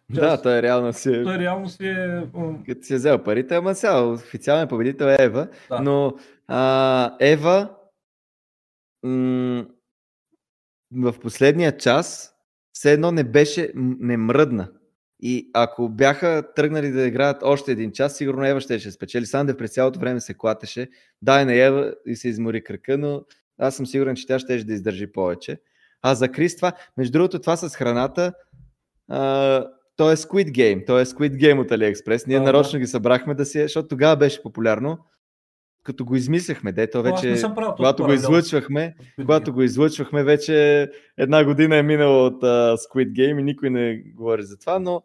Да, той реално си, Той реално си е... като си е взел парите, ама сега официален победител е Ева. Да. Но а, Ева м- в последния час все едно не беше, не мръдна. И ако бяха тръгнали да играят още един час, сигурно Ева ще, ще спечели. Сандев през цялото време се клатеше. Дай на Ева и се измори кръка, но аз съм сигурен, че тя ще да издържи повече. А за Крис това, между другото, това с храната, а, то е Squid Game. То е Squid Game от AliExpress. Ние Да, нарочно ги събрахме да си, защото тогава беше популярно. Като го измисляхме, дето аз не вече, правил когато го излъчвахме, когато го излъчвахме, вече една година е минала от uh, Squid Game и никой не говори за това, но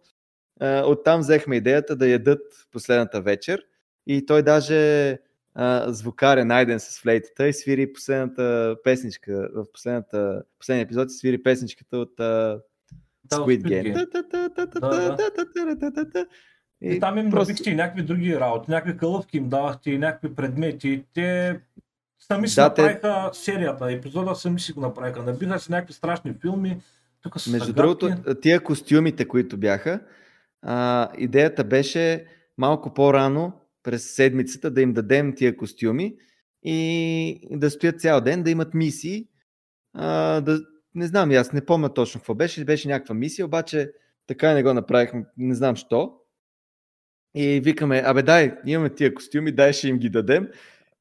а, оттам взехме идеята да ядат последната вечер и той даже а, звукар е найден с флейтата и свири последната песничка, в последната, последния епизод свири песничката от а, Squid Game. И там им просто... набихте и някакви други работи, някакви кълъвки им давахте и някакви предмети. Те сами си да, направиха те... серията, епизода сами си го направиха. Набиха си някакви страшни филми. Тук са Между другото, тия костюмите, които бяха, а, идеята беше малко по-рано през седмицата да им дадем тия костюми и да стоят цял ден, да имат мисии. А, да, не знам, аз не помня точно какво беше, беше някаква мисия, обаче така и не го направихме, не знам що. И викаме, абе дай, имаме тия костюми, дай ще им ги дадем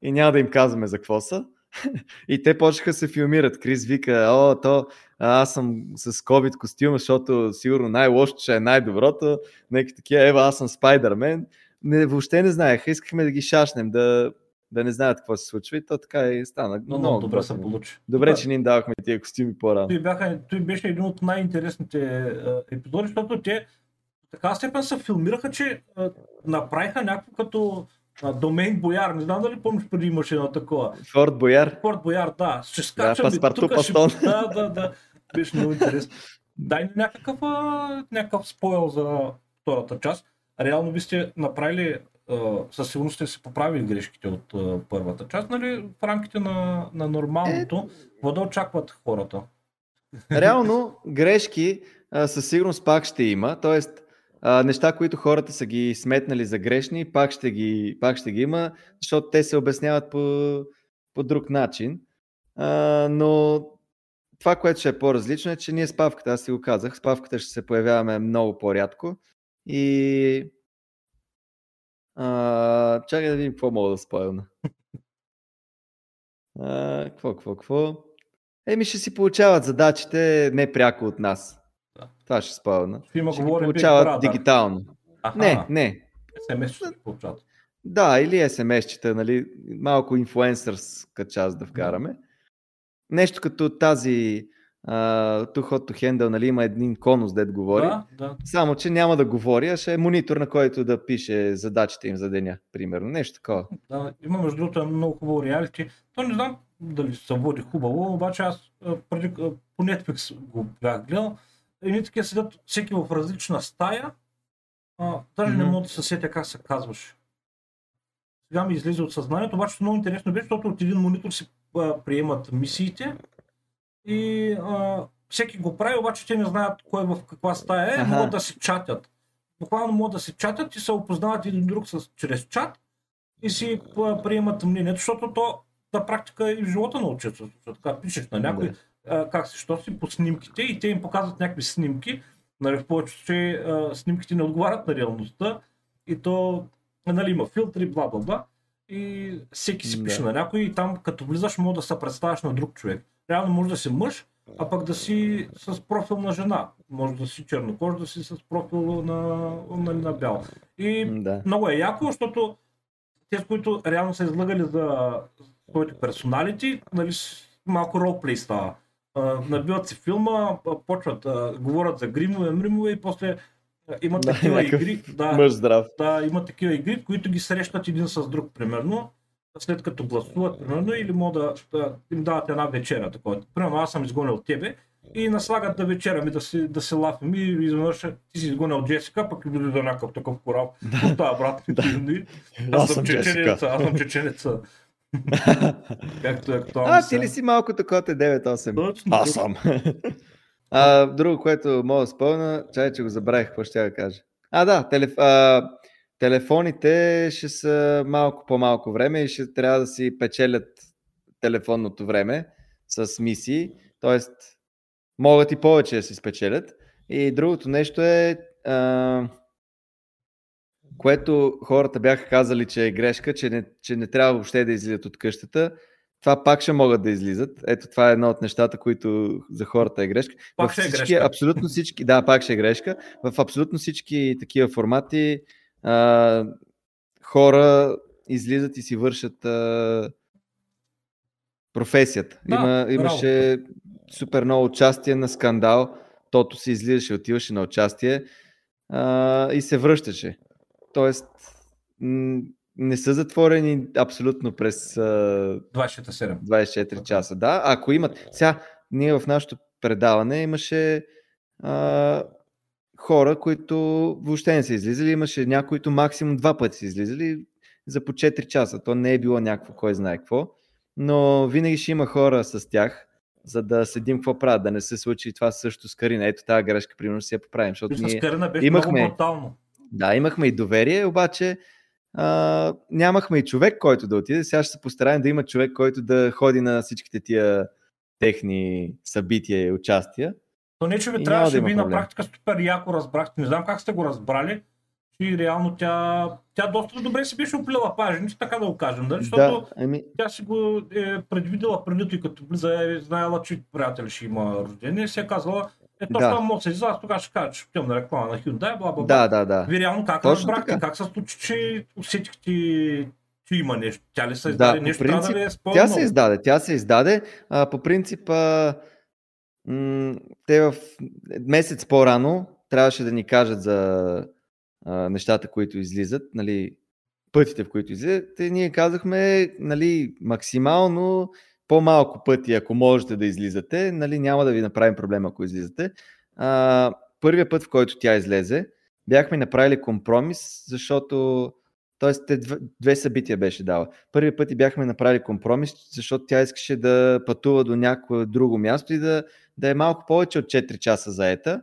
и няма да им казваме за какво са. (laughs) и те почнаха се филмират. Крис вика, о, то аз съм с COVID костюма, защото сигурно най-лошото ще е най-доброто. Нека такива, ева, аз съм Спайдермен. Не, въобще не знаеха, искахме да ги шашнем, да, да не знаят какво се случва и то така и стана. Но, много добре се получи. Добре, че ни им давахме тия костюми по-рано. Той, бяха, той беше един от най-интересните епизоди, защото те така степен се филмираха, че а, направиха някакво като а, Домейн Бояр. Не знам дали помниш преди имаше едно такова. Форт Бояр. Форт Бояр, да. Ще скачам да, тук ще... Да, да, да. Беше много интересно. Дай ни някакъв, някакъв спойл за втората част. Реално ви сте направили със сигурност сте си поправили грешките от а, първата част, нали, в рамките на, на нормалното. Е... Какво да очакват хората? Реално грешки а, със сигурност пак ще има. А, неща, които хората са ги сметнали за грешни, пак ще ги, пак ще ги има, защото те се обясняват по, по друг начин. А, но това, което ще е по-различно е, че ние с Павката, аз си го казах, с Павката ще се появяваме много по-рядко и а, чакай да видим какво мога да спойлна. Какво, какво, какво? Еми ще си получават задачите не пряко от нас. Да. Това ще спомня. Ще, има ще ги получават дигитално. Аха. Не, не. СМС ще получават. Да, или SMS-чета, нали, малко инфлуенсърска част да вкараме. Нещо като тази Too Hot to Handle, нали, има един конус, дед говори. Да, да. Само, че няма да говори, а ще е монитор, на който да пише задачите им за деня, примерно. Нещо такова. Да, има между другото много хубаво реалити. То не знам дали се води хубаво, обаче аз преди, по Netflix го бях гледал едни такива седят всеки в различна стая. А, даже mm-hmm. не мога да се сетя как се казваше. Сега ми излезе от съзнанието, обаче много интересно беше, защото от един монитор си а, приемат мисиите и а, всеки го прави, обаче те не знаят кой в каква стая е, ага. могат да си чатят. Буквално могат да си чатят и се опознават един друг с, чрез чат и си а, приемат мнението, защото то на практика и в живота научат. Така пишеш на някой, как се, що си по снимките и те им показват някакви снимки. Нали, в повечето че снимките не отговарят на реалността и то нали, има филтри, бла бла бла. И всеки си пише да. на някой и там като влизаш може да се представяш на друг човек. Реално може да си мъж, а пък да си с профил на жена. Може да си чернокож, да си с профил на, нали, на бял. И да. много е яко, защото те, които реално са излагали за своите персоналити, нали, малко ролплей става набиват си филма, почват, говорят за гримове, мримове и после имат да, такива игри. Да, мъж здрав. Да, имат такива игри, които ги срещат един с друг, примерно. След като гласуват, примерно, или могат да, да им дават една вечера. Такова. Примерно, аз съм изгонил тебе и наслагат да вечера ми да се, да се лафим и изведнъж ти си изгонил Джесика, пък и дойде за някакъв такъв корал. Да. Да, брат. Да. Аз, съм чеченеца, аз съм чеченеца. (laughs) Както е А, ти ли си малко такова 9-8? Точно. Аз съм. А, друго, което мога да спомня, чай, че го забравих, какво ще да кажа. А, да, телеф... а, телефоните ще са малко по-малко време и ще трябва да си печелят телефонното време с мисии, т.е. могат и повече да си спечелят. И другото нещо е а, което хората бяха казали, че е грешка, че не, че не трябва въобще да излизат от къщата. Това пак ще могат да излизат. Ето това е едно от нещата, които за хората е грешка. Пак ще е всички, грешка. Абсолютно всички, да, пак ще е грешка. В абсолютно всички такива формати а, хора излизат и си вършат а, професията. Да, Има, имаше работа. супер много участие на скандал. Тото си излизаше, отиваше на участие а, и се връщаше. Тоест, м- не са затворени абсолютно през а, 24 24 часа. Да, ако имат. Сега, ние в нашото предаване имаше а, хора, които въобще не са излизали. Имаше някои, които максимум два пъти са излизали за по 4 часа. То не е било някакво кой знае какво. Но винаги ще има хора с тях, за да седим какво правят, да не се случи това също с Карина. Ето тази грешка, примерно, си я поправим. Защото С ние... Карина беше имахме- много брутално. Да, имахме и доверие, обаче а, нямахме и човек, който да отиде. Сега ще се постараем да има човек, който да ходи на всичките тия техни събития и участия. То не, че ви И трябваше да ви на практика супер яко разбрахте. Не знам как сте го разбрали, че реално тя, тя доста добре си беше оплила пажените, така да го кажем. Нали? Защото Да, ами, тя си го е предвидела преди и като влиза е знаела, че приятел ще има рождение и си е казала, е точно Да. да. може се излиза, аз тогава ще кажа, че отивам на реклама на Hyundai, бла бла бла. да, да, да. Вие реално как Точно разбрахте, така. как се случи, че усетихте, че има нещо? Тя ли се Да, издаде по нещо? Трябва принцип, да ви е Тя се издаде, тя се издаде. А, по принцип, а, м- те в месец по-рано трябваше да ни кажат за а, нещата, които излизат, нали, пътите, в които излизат. И ние казахме, нали, максимално по-малко пъти, ако можете да излизате, нали, няма да ви направим проблем, ако излизате. А, първият път, в който тя излезе, бяхме направили компромис, защото Тоест, те две, две събития беше дала. Първият път и бяхме направили компромис, защото тя искаше да пътува до някое друго място и да, да е малко повече от 4 часа заета.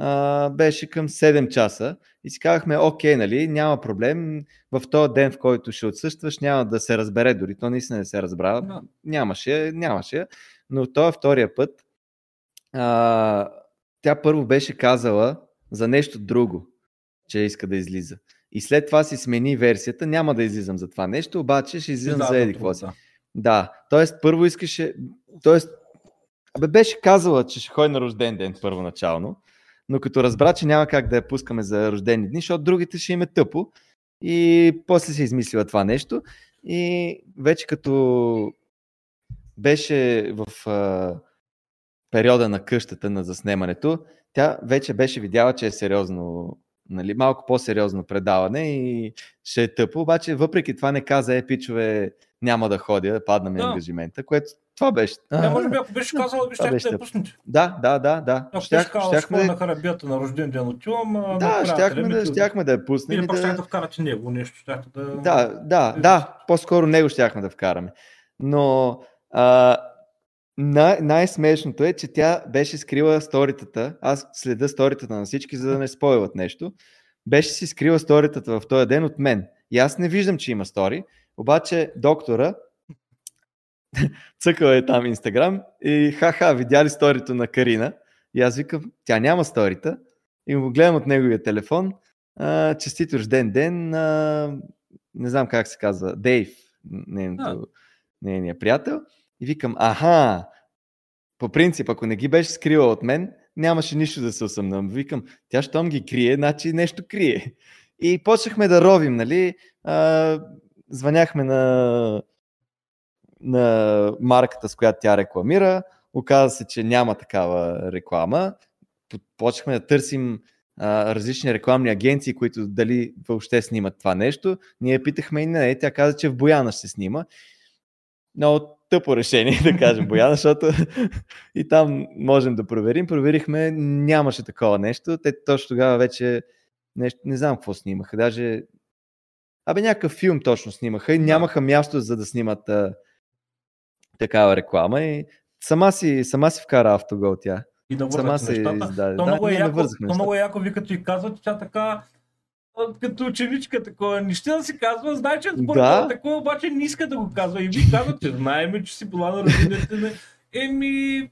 А, беше към 7 часа и си казахме, окей, нали, няма проблем. В този ден, в който ще отсъстваш, няма да се разбере дори. То наистина не се разбра. Да. Нямаше, нямаше. Но този втория път а, тя първо беше казала за нещо друго, че иска да излиза. И след това си смени версията, няма да излизам за това нещо, обаче ще излизам за еди какво си. Да. Да, т.е. първо искаше, т.е. Абе беше казала, че ще ходи на рожден ден първоначално, но като разбра, че няма как да я пускаме за рождени дни, защото другите ще им е тъпо. И после се измислила това нещо. И вече като беше в а, периода на къщата на заснемането, тя вече беше видяла, че е сериозно, нали, малко по-сериозно предаване и ще е тъпо, обаче въпреки това не каза, е, пичове, няма да ходя, падна ми Да. ангажимента, което това беше. Тя може би ако беше казала, ви Това ще беше да пуснете. Да, да, да, да. Ако Щях, казала, ще щяхме, на да, харабията на рожден ден отивам, а, да, щяхме, да, щяхме да я пуснем. Или пък да... да вкарате него нещо, щяхте да... Да, да, да, по-скоро него щяхме да вкараме. Но а, най- най-смешното е, че тя беше скрила сторитата. Аз следа сторитата на всички, за да не спойлват нещо. Беше си скрила сторитата в този ден от мен. И аз не виждам, че има стори. Обаче доктора (laughs) цъкала е там Инстаграм и ха-ха, видя ли сторито на Карина? И аз викам, тя няма сторита. И го гледам от неговия телефон. А, честит рожден ден на не знам как се казва, Дейв, нейното, нейния приятел. И викам, аха, по принцип, ако не ги беше скрила от мен, нямаше нищо да се усъмнам. Викам, тя щом ги крие, значи нещо крие. И почнахме да ровим, нали? А, звъняхме на, на марката, с която тя рекламира. Оказа се, че няма такава реклама. По- Почнахме да търсим а, различни рекламни агенции, които дали въобще снимат това нещо. Ние питахме и не, тя каза, че в Бояна ще се снима. Много тъпо решение, (laughs) да кажем, Бояна, защото (laughs) и там можем да проверим. Проверихме, нямаше такова нещо. Те точно тогава вече нещо, не знам какво снимаха. Даже Абе, някакъв филм точно снимаха и нямаха място за да снимат а, такава реклама. И сама си, сама си вкара автогол тя. И да Сама се нещата. издаде. То Да, много е яко, то много е яко ви като и казват, тя така като ученичка такова, нищо да си казва, знае, че е според Да. такова, обаче не иска да го казва. И ви казват, че знаеме, че си била на рождението на... Еми,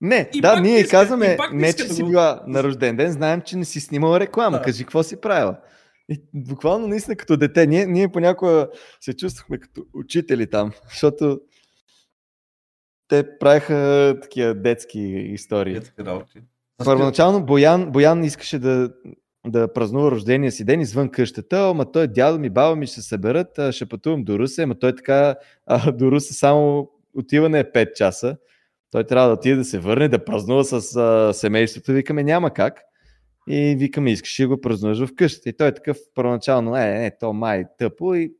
Не, И да, ние не иска- казваме, не че да си го- била на рожден ден, знаем, че не си снимала реклама. Да. Кажи какво си правила. И буквално наистина като дете, ние, ние понякога се чувствахме като учители там, (laughs) защото те правиха такива детски истории. детски работи. Първоначално Боян, Боян искаше да, да празнува рождения си ден извън къщата, ама той дядо ми, баба ми ще се съберат, ще пътувам до Русе, ама той така а, до Русе само отиване е 5 часа. Той трябва да отиде да се върне, да празнува с а, семейството. Викаме, няма как. И викаме, искаш ли го празнуваш вкъщи. И той е такъв първоначално, е, не, то май е тъпо и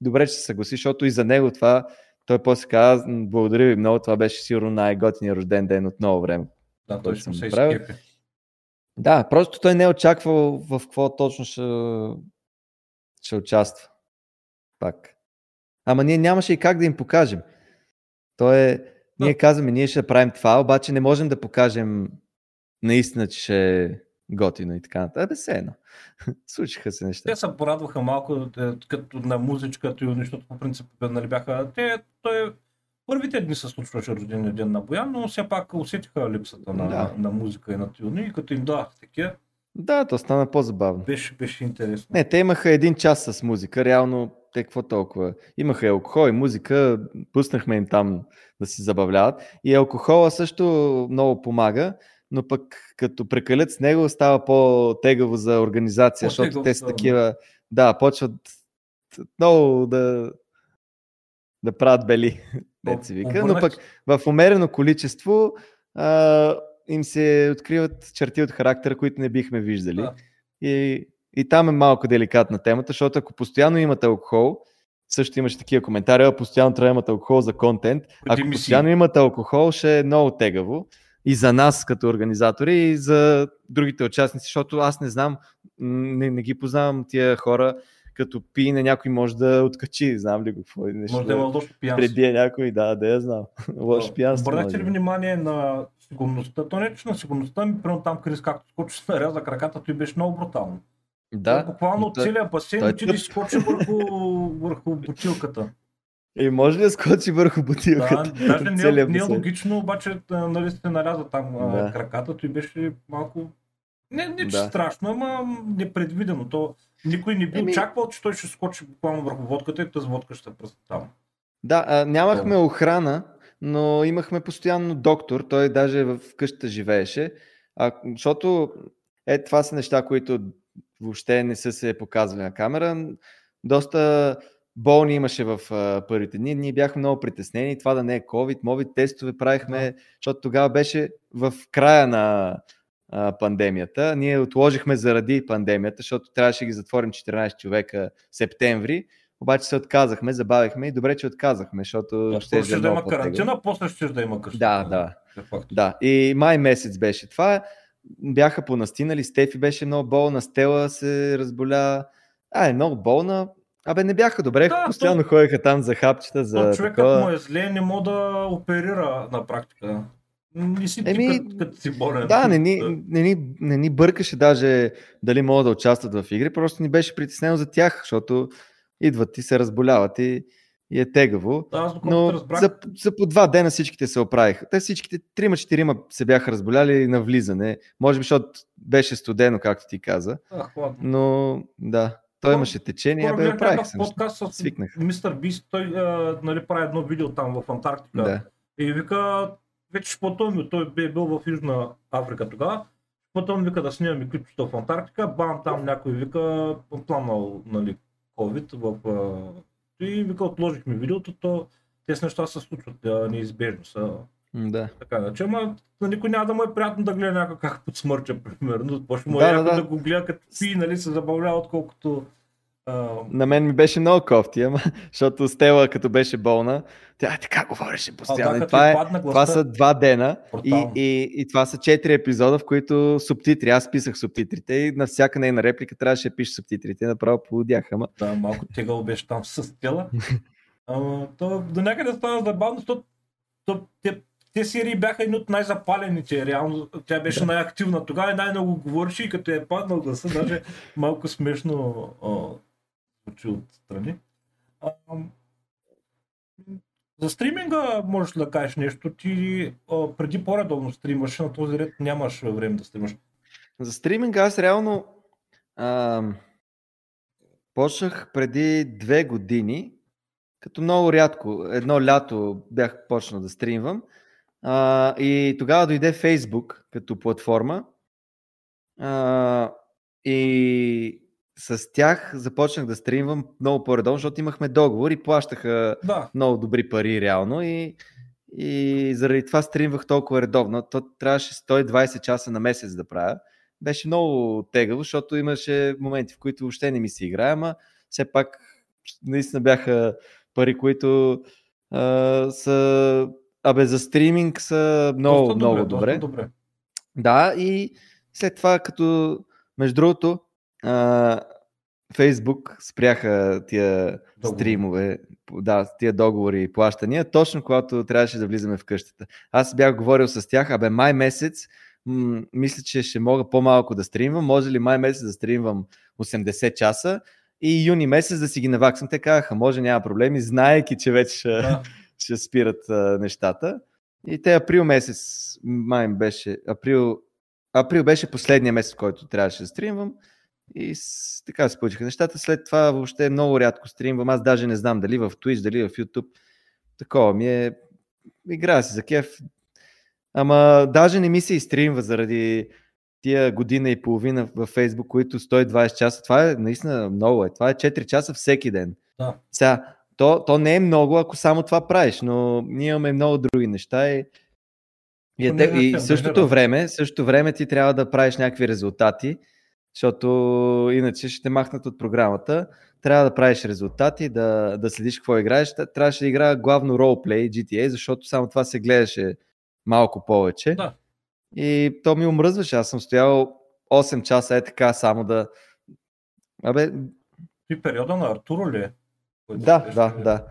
добре, че се съгласи, защото и за него това, той после каза, благодаря ви много, това беше сигурно най-готиният рожден ден от много време. Да, той ще се изкепи. Да, просто той не е очаквал в какво точно ще, ще участва. Пак. Ама ние нямаше и как да им покажем. Той е, ние казваме, ние ще правим това, обаче не можем да покажем наистина, че ще готино и така нататък. Абе, все едно. (laughs) Случиха се неща. Те се порадваха малко е, като на музичката и нещото по принцип нали бяха. Те, той, първите дни се случваше рождения ден на Боян, но все пак усетиха липсата на, Да. на музика и на тюни и като им дадах такива, Да, то стана по-забавно. беше, беше интересно. Не, те имаха един час с музика, реално те какво толкова. Имаха и алкохол и музика, пуснахме им там да се забавляват. И алкохола също много помага, но пък като прекалят с него става по-тегаво за организация, защото По-тегаво те са такива, да, почват много да, да правят бели, (laughs) деца вика. Но пък в умерено количество а, им се откриват черти от характера, които не бихме виждали. Да. И, и там е малко деликатна темата, защото ако постоянно имате алкохол, също имаше такива коментари, а постоянно трябва да имате алкохол за контент. Ако постоянно имате алкохол, ще е много тегаво. И за нас като организатори, и за другите участници, защото аз не знам, не, не ги познавам тия хора, като пине някой може да откачи, знам ли го какво е нещо. Може да има лошо пиянство. преди е някой, да, да я знам. (laughs) Лошо пиянство. Обърнахте ли внимание на сигурността? То не е, че на сигурността ми, примерно там Крис, както скочи (laughs) се наряза краката, той беше много брутално. Да, буквално от той- целия басейн той е отиде и тъп. скочи върху, върху бутилката. И може ли да скочи върху Да, бутилката? даже не, е- не е басейн. логично, обаче нали сте наряза там Да. краката, той беше малко не, не че Да. страшно, ама непредвидено. То, никой не би Еми- очаквал, че той ще скочи буквално върху водката и тази водка ще пръсне там. Да, а, нямахме охрана, но имахме постоянно доктор. Той даже в къщата живееше. А, защото е, това са неща, които въобще не са се показвали на камера. Доста болни имаше в а, първите дни. Ние бяхме много притеснени. Това да не е COVID, мови тестове правихме, защото тогава беше в края на а, пандемията. Ние отложихме заради пандемията, защото трябваше да ги затворим 14 човека септември. Обаче се отказахме, забавихме и добре, че отказахме, защото Да, ще ще да много има карантина, после ще да има къща. Да, да. Е. Да, и май месец беше това. Бяха понастинали, Стефи беше много болна, Стела се разболя. А, е много болна. Абе, не бяха добре, Да, постоянно то- ходеха там за хапчета, за То човекът такова. му е зле, не може да оперира на практика. Не си ти Еми, като, като си болен. Да, не ни, не, ни, не ни бъркаше даже дали могат да участват в игри, просто ни беше притеснено за тях, защото идват и се разболяват и, и е тегаво. Да, аз Но разбрах, за, за по два дена всичките се оправиха. Те всичките, трима-четирима се бяха разболяли на влизане. Може би, защото беше студено, както ти каза. хладно. Но да, той имаше течение, бе, оправиха някакъв се. подкаст с Свикнах. мистер Бист, той а, нали, прави едно видео там в Антарктика. Да. И вика, вече пътуваме, той бе бил в Южна Африка тогава. Пътувам, вика да снимаме клипчето в Антарктика, бам, там някой вика, пламнал, нали, COVID в... А... И вика, отложихме видеото, то тези неща се случват неизбежно. Са, Да. така да, че, ама на никой няма да му е приятно да гледа някой как подсмърча, примерно. Почва му е Да, да, да, да. го гледа като пи, нали, се забавлява, отколкото... А, На мен ми беше много кофти, ама, (laughs) защото Стела, като беше болна, тя така говореше постоянно. да, И като това, е, падна това гласа. са два дена и, и, и това са четири епизода, в които субтитри. Аз писах субтитрите и на всяка нейна реплика трябваше да пише субтитрите. Направо полудях, ама Да, малко тегъл беше там с тела. (laughs) Ама, то до някъде стана забавно, защото то, те, те серии бяха едни от най-запалените. Реално тя беше Да. най-активна тогава и най-много говореше и като е паднал гласа, даже малко смешно а, звучи отстрани. А, за стриминга можеш да кажеш нещо. Ти а, преди по-редовно стримваше, на този ред нямаш време да стримаш. За стриминга аз реално ам, почнах преди две години, като много рядко, едно лято бях почнал да стримвам а, и тогава дойде Facebook като платформа а, и с тях започнах да стримвам много по-редовно, защото имахме договор и плащаха Да, много добри пари реално и, и заради това стримвах толкова редовно. То трябваше 120 часа на месец да правя. беше много тегаво, защото имаше моменти, в които въобще не ми се играе, ама все пак наистина бяха пари, които а, са... Абе, за стриминг са много, доста много добре, добре. Доста добре. Да, и след това, като между другото, а, Фейсбук спряха тия Договори. стримове, да, тия договори и плащания, точно когато трябваше да влизаме в къщата. Аз бях говорил с тях, абе май месец, м- мисля, че ще мога по-малко да стримвам, може ли май месец да стримвам 80 часа и юни месец да си ги наваксам. Те казаха, може, няма проблеми, знаеки, че вече Да. Ще спират а, нещата. И те април месец, май беше, април, април беше последния месец, който трябваше да стримвам. И с, така се получиха нещата. След това въобще много рядко стримвам. Аз даже не знам дали в Twitch, дали в YouTube. Такова ми е. Играя си за кеф. Ама даже не ми се изстримва заради тия година и половина във Facebook, които 120 часа. Това е наистина много. Е. Това е 4 часа всеки ден. Да. Сега, то, то не е много, ако само това правиш, но ние имаме много други неща и, и, не и същото време, същото време ти трябва да правиш някакви резултати, защото иначе ще те махнат от програмата. Трябва да правиш резултати, да, да следиш какво играеш. Трябваше да играя главно ролплей GTA, защото само това се гледаше малко повече. Да. И то ми омръзваше. Аз съм стоял 8 часа е така само да... Абе, И периода на Артуро ли е? Да, беше- да, да.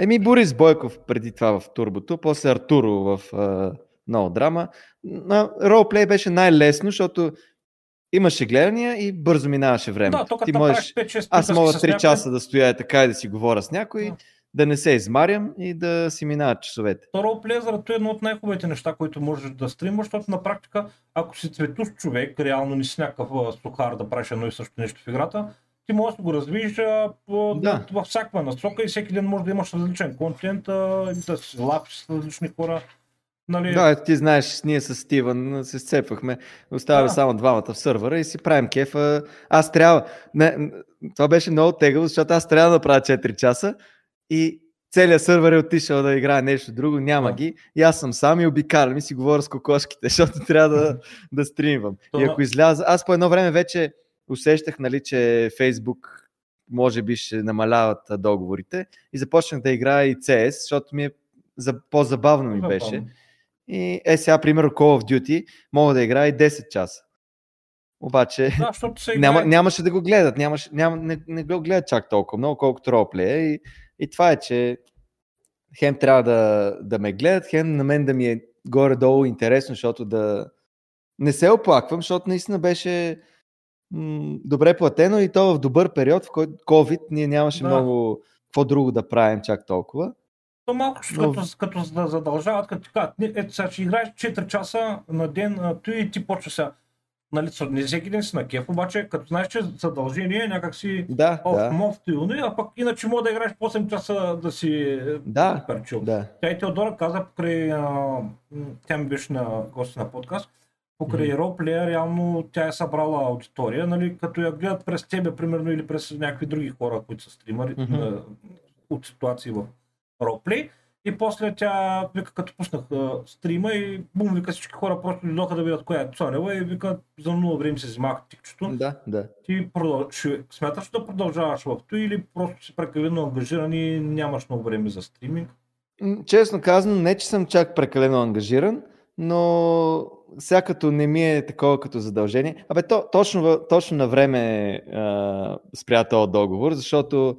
Еми Борис Бойков преди това в Турбото, после Артуро в а, много драма. На ролплей беше най-лесно, защото имаше гледания и бързо минаваше времето. Да, Ти можеш... 5-6 Аз мога с 3 някой, часа да стоя така и да си говоря с някой, Да. да не се измарям и да си минават часовете. То ролплей заради е едно от най-хубавите неща, които можеш да стримаш, защото на практика, ако си цветуш човек, реално не си някакъв сухар да правиш едно и също нещо в играта, ти можеш да го развиеш а, Да. във всякаква насока и всеки ден може да имаш различен контент, а, да си лапиш с различни хора. Нали? Да, ти знаеш, ние с Стивън се сцепвахме, оставяме Да. само двамата в сървъра и си правим кефа. Аз трябва, не, това беше много тегаво, защото аз трябва да направя 4 часа и целият сървър е отишъл да играе нещо друго, няма Да. ги. И аз съм сам и обикалям и си говоря с кокошките, (laughs) защото трябва да, да стримвам. То И ако изляза, аз по едно време вече усещах, нали, че Фейсбук може би ще намаляват договорите и започнах да играя и CS, защото ми е за, по-забавно ми беше. И е сега, примерно, Call of Duty мога да играя и 10 часа. Обаче Да, защото се няма, нямаше да го гледат, нямаше, няма, не, не го гледат чак толкова много, колкото ролплея. И, и това е, че хем трябва да, да ме гледат, хем на мен да ми е горе-долу интересно, защото да не се оплаквам, защото наистина беше м- добре платено и то в добър период, в който COVID ние нямаше Да. много какво друго да правим чак толкова. То малко Но- като, като задължават, като кажат, «Не, ето сега ще играеш 4 часа на ден, ти и ти почва сега. Нали, не всеки ден си на кеф, обаче като знаеш, че задължение някак си Да, оф, да, мов а пък иначе мога да играеш по 8 часа да си е, Да, супер чил. да. Тя и Теодора каза покрай, а, тя ми беше на гости на подкаст, покрай Мгм. ролплея, реално тя е събрала аудитория, нали, като я гледат през тебе, примерно, или през някакви други хора, които са стримари Мгм. а, от ситуации в ролплей. И после тя вика, като пуснах а, стрима и бум, вика всички хора просто дойдоха да видят коя е Цонева и вика, за много време се взимах тикчето. Да, да. Ти продъл... ще... смяташ да продължаваш в това или просто си прекалено ангажиран и нямаш много време за стриминг? Честно казано, не че съм чак прекалено ангажиран, но сега като не ми е такова като задължение. Абе, то, точно, точно на време спря този договор, защото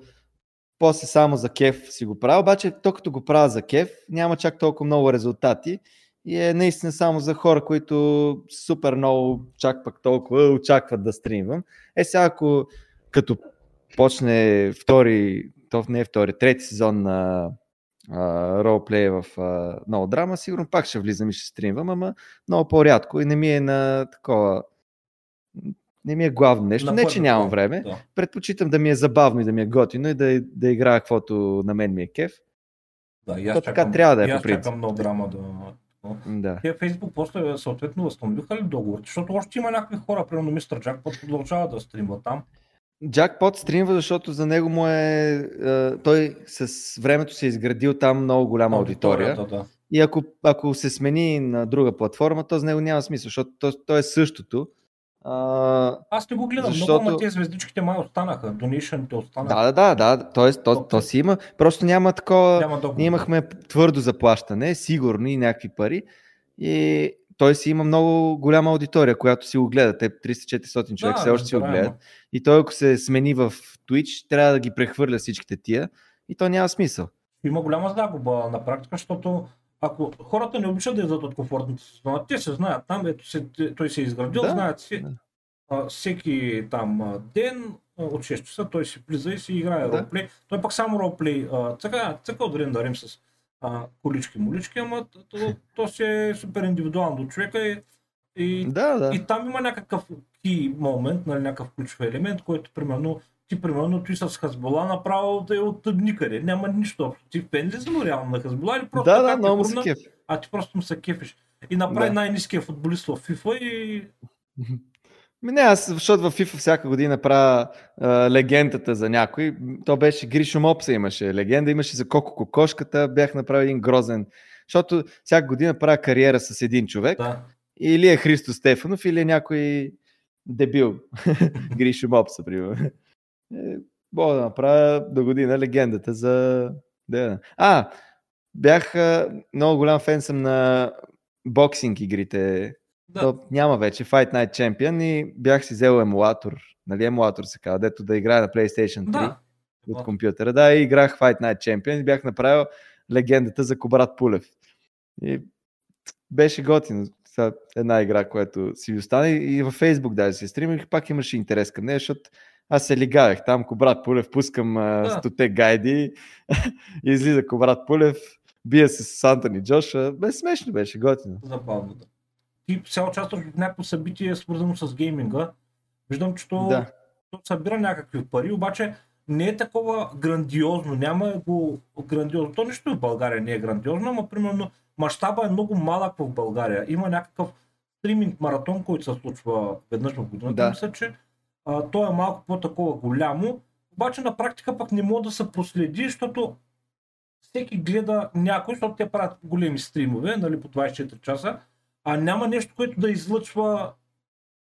после само за кеф си го правя, обаче то като го правя за кеф, няма чак толкова много резултати и е наистина само за хора, които супер много чак пък толкова очакват да стримвам. Е сега ако като почне втори, то не е втори, трети сезон на ролплей в а, много драма, сигурно пак ще влизам и ще стримвам, ама много по-рядко и не ми е на такова не ми е главно нещо. На не, че нямам време. Да. Предпочитам да ми е забавно и да ми е готино и да, да играя каквото на мен ми е кеф. Да, и аз То така чакам, трябва да е по принцип. чакам много драма да... Да. Те Фейсбук после съответно възстановиха ли договорите, защото още има някакви хора, примерно мистер Джак, продължава да стримва там. Джакпот стримва, защото за него му е... е, той с времето се е изградил там много голяма аудитория. Да. И ако, ако се смени на друга платформа, то за него няма смисъл, защото то, то е същото, А, Аз не го гледам, Защото- много на тези звездичките май останаха, донейшните останаха. да, да, да, да. Тоест, то, то си има. Просто няма такова. Няма договор. Ние имахме твърдо заплащане, сигурно и някакви пари. И той си има много голяма аудитория, която си го гледа. Те 300-400 човек Да, все още си го гледат. И той, ако се смени в Twitch, трябва да ги прехвърля всичките тия. И то няма смисъл. Има голяма загуба на практика, защото ако хората не обичат да излизат от комфортната си зона, те се знаят там, ето се, той се е изградил, Да, знаят си, да. а, всеки там ден от 6 часа той си влиза и си играе Да. ролплей. Той пък само ролплей, а, така, така да дарим с а, колички, молички, ама то, то, си е супер индивидуално до човека и, и Да, да. И там има някакъв key момент, нали, някакъв ключов елемент, който примерно ти примерно ти с Хазбола направо да е от никъде. Няма нищо общо. Ти фен ли си му реално на Хазбола или просто Да, така да, много се хрумна, кеф. А ти просто му се кефиш. И направи Да. най-низкия футболист в FIFA и (laughs) Ми не, аз, защото в FIFA всяка година правя а, легендата за някой. То беше Гришо Мопса имаше легенда, имаше за Коко Кокошката, бях направил един грозен. Защото всяка година правя кариера с един човек. да. Или е Христо Стефанов, или е някой дебил. (laughs) Гришо Мопса, примерно. Е, Мога да направя до година легендата за... Да. А, бях много голям фен съм на боксинг игрите. Да. То няма вече Fight Night Champion и бях си взел емулатор. Нали емулатор се казва, дето да играе на PlayStation 3 Да. от компютъра. Да, и играх Fight Night Champion и бях направил легендата за Кобрат Пулев. И беше готино. Сега Една игра, която си ви остане и във Facebook даже си стримих, пак имаше интерес към нея, защото аз се лигавах там, Кобрат Пулев, пускам Да. стоте гайди, (laughs) излиза Кобрат Пулев, бие се с Антони Джоша. Бе, смешно беше, готино. Забавно, да. Ти сега участваш в някакво събитие, свързано с гейминга. Виждам, че то, Да. то събира някакви пари, обаче не е такова грандиозно, няма го грандиозно. То нищо в България не е грандиозно, ама примерно мащаба е много малък в България. Има някакъв стриминг маратон, който се случва веднъж в годината. Да. Мисля, че а, то е малко по-такова голямо, обаче на практика пък не може да се проследи, защото всеки гледа някой, защото те правят големи стримове, нали, по 24 часа, а няма нещо, което да излъчва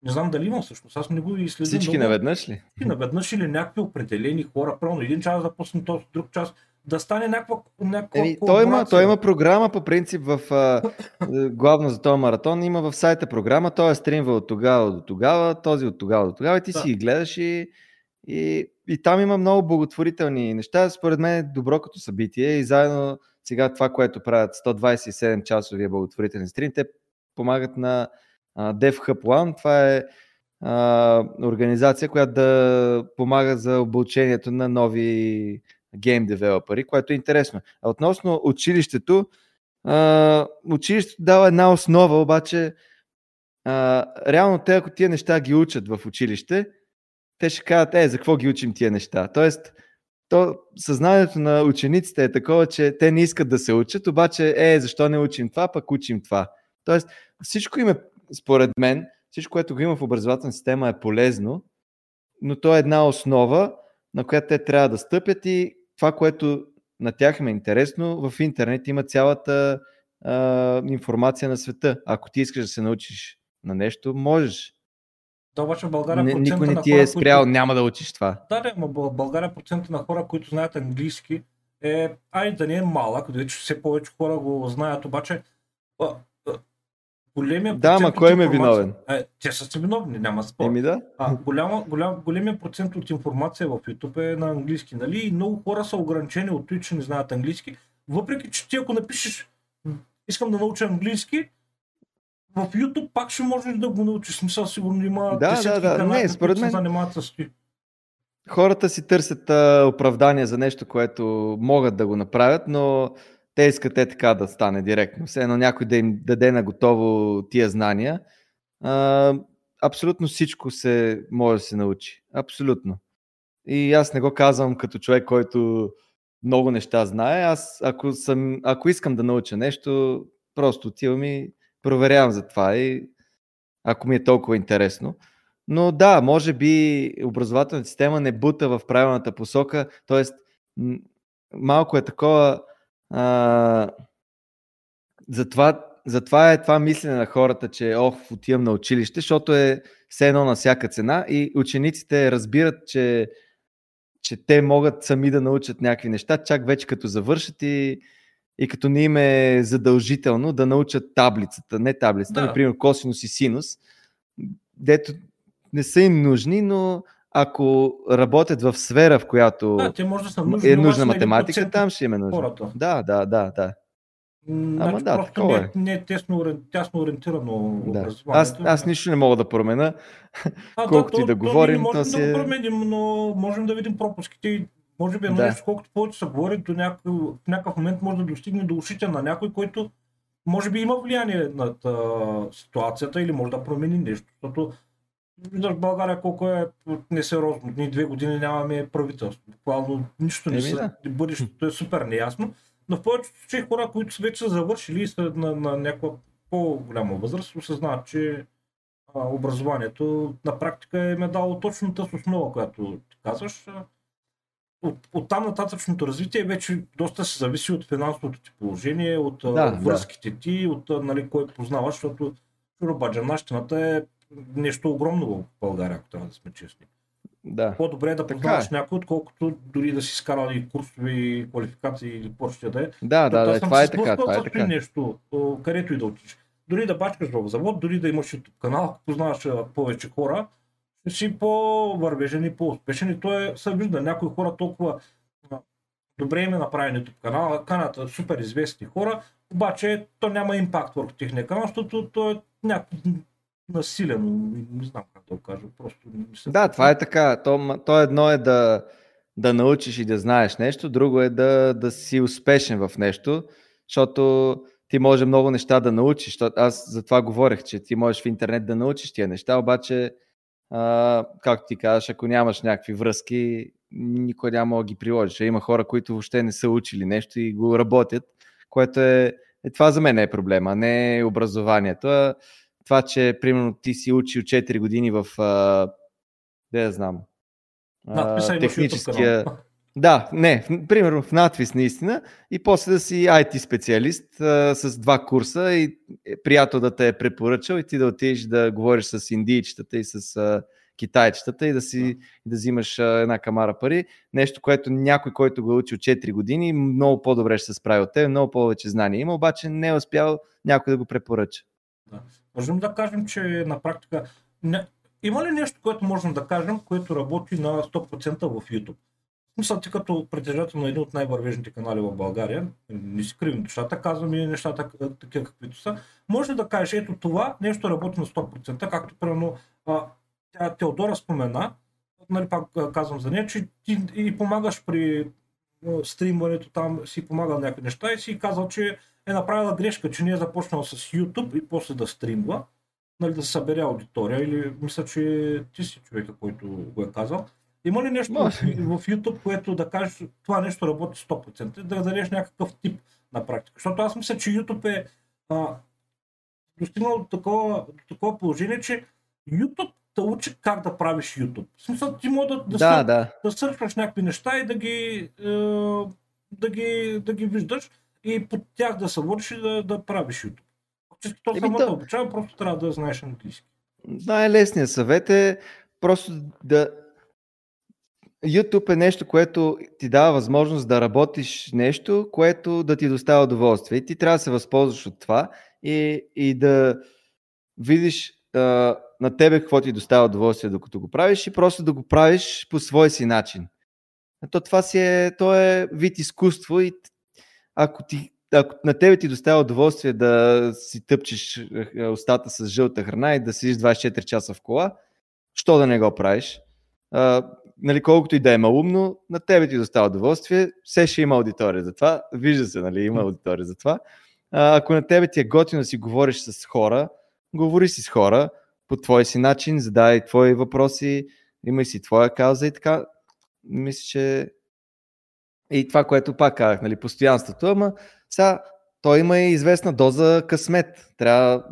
не знам дали има всъщност, аз не го и следим Всички много. наведнъж ли? Всички наведнъж или някакви определени хора, правилно един час да пусне този друг час, да стане някаква, някаква Еми, той, има, той има програма по принцип в а, главно за този маратон. Има в сайта програма, той е стримва от тогава до тогава, този от тогава до тогава и ти Да. си ги гледаш и, и, и там има много благотворителни неща. Според мен е добро като събитие и заедно сега това, което правят 127 часовия благотворителен стрим, те помагат на DevHub One. Това е а, организация, която да помага за обучението на нови гейм девелопери, което е интересно. А относно училището, а, училището дава една основа, обаче а, реално те, ако тия неща ги учат в училище, те ще кажат, е, за какво ги учим тия неща? Тоест, то съзнанието на учениците е такова, че те не искат да се учат, обаче, е, защо не учим това, пък учим това. Тоест, всичко им е, според мен, всичко, което го има в образователна система е полезно, но то е една основа, на която те трябва да стъпят и това, което на тях им е интересно, в интернет има цялата а, информация на света. Ако ти искаш да се научиш на нещо, можеш. Да, обаче в България Не, процента никой не ти хора, е спрял, които... няма да учиш това. Да, да, но в България процента на хора, които знаят английски е, ай да не е малък, вече все повече хора го знаят, обаче големия Да, от кой им е виновен? Е, те са си виновни, няма спор. Еми да. А, голяма, голям, големия процент от информация в YouTube е на английски, нали? И много хора са ограничени от това, че не знаят английски. Въпреки, че ти ако напишеш искам да науча английски, в YouTube пак ще можеш да го научиш. Смисъл, сигурно има Да, да, да. канали, Не, според мен- занимават с това. Хората си търсят а, оправдание за нещо, което могат да го направят, но те искат е така да стане директно. Все едно някой да им даде на готово тия знания. А, абсолютно всичко се може да се научи. Абсолютно. И аз не го казвам като човек, който много неща знае. Аз, ако, съм, ако искам да науча нещо, просто отивам и проверявам за това. И ако ми е толкова интересно. Но да, може би образователната система не бута в правилната посока, т.е. малко е такова. А, затова, затова е това мислене на хората, че ох, отивам на училище, защото е все едно на всяка цена и учениците разбират, че, че те могат сами да научат някакви неща, чак вече като завършат и, и като не им е задължително да научат таблицата, не таблицата, да. например косинус и синус, дето не са им нужни, но ако работят в сфера, в която да, те може да са нужни, е нужна математика, там ще им е нужно. Да, да, да, да. Ама значи, да, не, е. не е тесно, тясно ориентирано да. Аз, аз нищо не мога да променя, а, колкото да, и да то, говорим. То, можем да го променим, но можем да видим пропуските. Може би е да. нещо, колкото повече се говори, до някакъв, в някакъв момент може да достигне до ушите на някой, който може би има влияние над ситуацията или може да промени нещо. Защото виждаш България колко е несериозно. Ние две години нямаме правителство. Буквално нищо не са. Да. Бъдещето е супер неясно. Но в повечето случаи хора, които вече са завършили и са на, на някаква по-голяма възраст, осъзнават, че а, образованието на практика е ме дало точно тази основа, която ти казваш. От, от там нататъчното развитие вече доста се зависи от финансовото ти положение, от да, връзките да. ти, от нали, кой познаваш, защото чурабаджанащината е нещо огромно в България, ако трябва да сме честни. Да. По-добре е да познаваш е. някой, отколкото дори да си скарал и курсови квалификации или по да е. Да, да, да, това е така. Това е така. нещо, където и да отидеш. Дори да бачкаш в завод, дори да имаш YouTube канал, ако познаваш повече хора, си по-вървежен и по-успешен. И то е, се вижда, някои хора толкова добре им е направен YouTube канал, каната супер известни хора, обаче то няма импакт върху техния канал, защото то е някакво насилено, не знам как да го кажа, просто не се... Да, това е така. То, то едно е да, да научиш и да знаеш нещо, друго е да, да си успешен в нещо, защото ти може много неща да научиш. Аз за това говорех, че ти можеш в интернет да научиш тия неща, обаче, а, както ти казваш, ако нямаш някакви връзки, никой няма да ги приложиш. Има хора, които въобще не са учили нещо и го работят, което е, е това за мен е проблема, не образованието. А това, че примерно ти си учил 4 години в, не да знам, а, техническия... Да, не, примерно в надвис наистина и после да си IT специалист а, с два курса и е приятел да те е препоръчал и ти да отидеш да говориш с индийчетата и с а, китайчетата и да си да взимаш а, една камара пари. Нещо, което някой, който го е учил 4 години, много по-добре ще се справи от теб, много повече знания има, обаче не е успял някой да го препоръча. Можем да кажем, че на практика... Не... Има ли нещо, което можем да кажем, което работи на 100% в YouTube? Мисля, ти като притежател на един от най-вървежните канали в България, не си кривим душата, казвам и нещата такива каквито са, може да кажеш, ето това нещо работи на 100%, както примерно тя Теодора спомена, нали пак казвам за нея, че ти и помагаш при стримването там, си помагал някакви неща и си казал, че е направила грешка, че не е започнала с YouTube и после да стримва, нали, да събере аудитория или мисля, че ти си човека, който го е казал. Има ли нещо в, в YouTube, което да кажеш, това нещо работи 100%, да дадеш някакъв тип на практика? Защото аз мисля, че YouTube е а, достигнал до такова, до такова положение, че YouTube те учи как да правиш YouTube. В смисъл, ти може да, да, да, сър, да. да сърчваш някакви неща и да ги, е, да ги, да ги виждаш и под тях да се водиш и да, да правиш YouTube. Фактически то самото да... обучава, просто трябва да знаеш английски. Най-лесният съвет е просто да... YouTube е нещо, което ти дава възможност да работиш нещо, което да ти доставя удоволствие. И ти трябва да се възползваш от това и, и да видиш а, на тебе какво ти доставя удоволствие докато го правиш и просто да го правиш по свой си начин. То това си е, то е вид изкуство и ако, ти, ако на тебе ти доставя удоволствие да си тъпчеш е, устата с жълта храна и да седиш 24 часа в кола, що да не го правиш? А, нали, колкото и да е малумно, на тебе ти доставя удоволствие, все ще има аудитория за това. Вижда се, нали, има аудитория за това. А, ако на тебе ти е готино да си говориш с хора, говори си с хора по твой си начин, задай твои въпроси, имай си твоя кауза и така. Мисля, че и това, което пак казах, нали, постоянството, ама сега той има и известна доза късмет. Трябва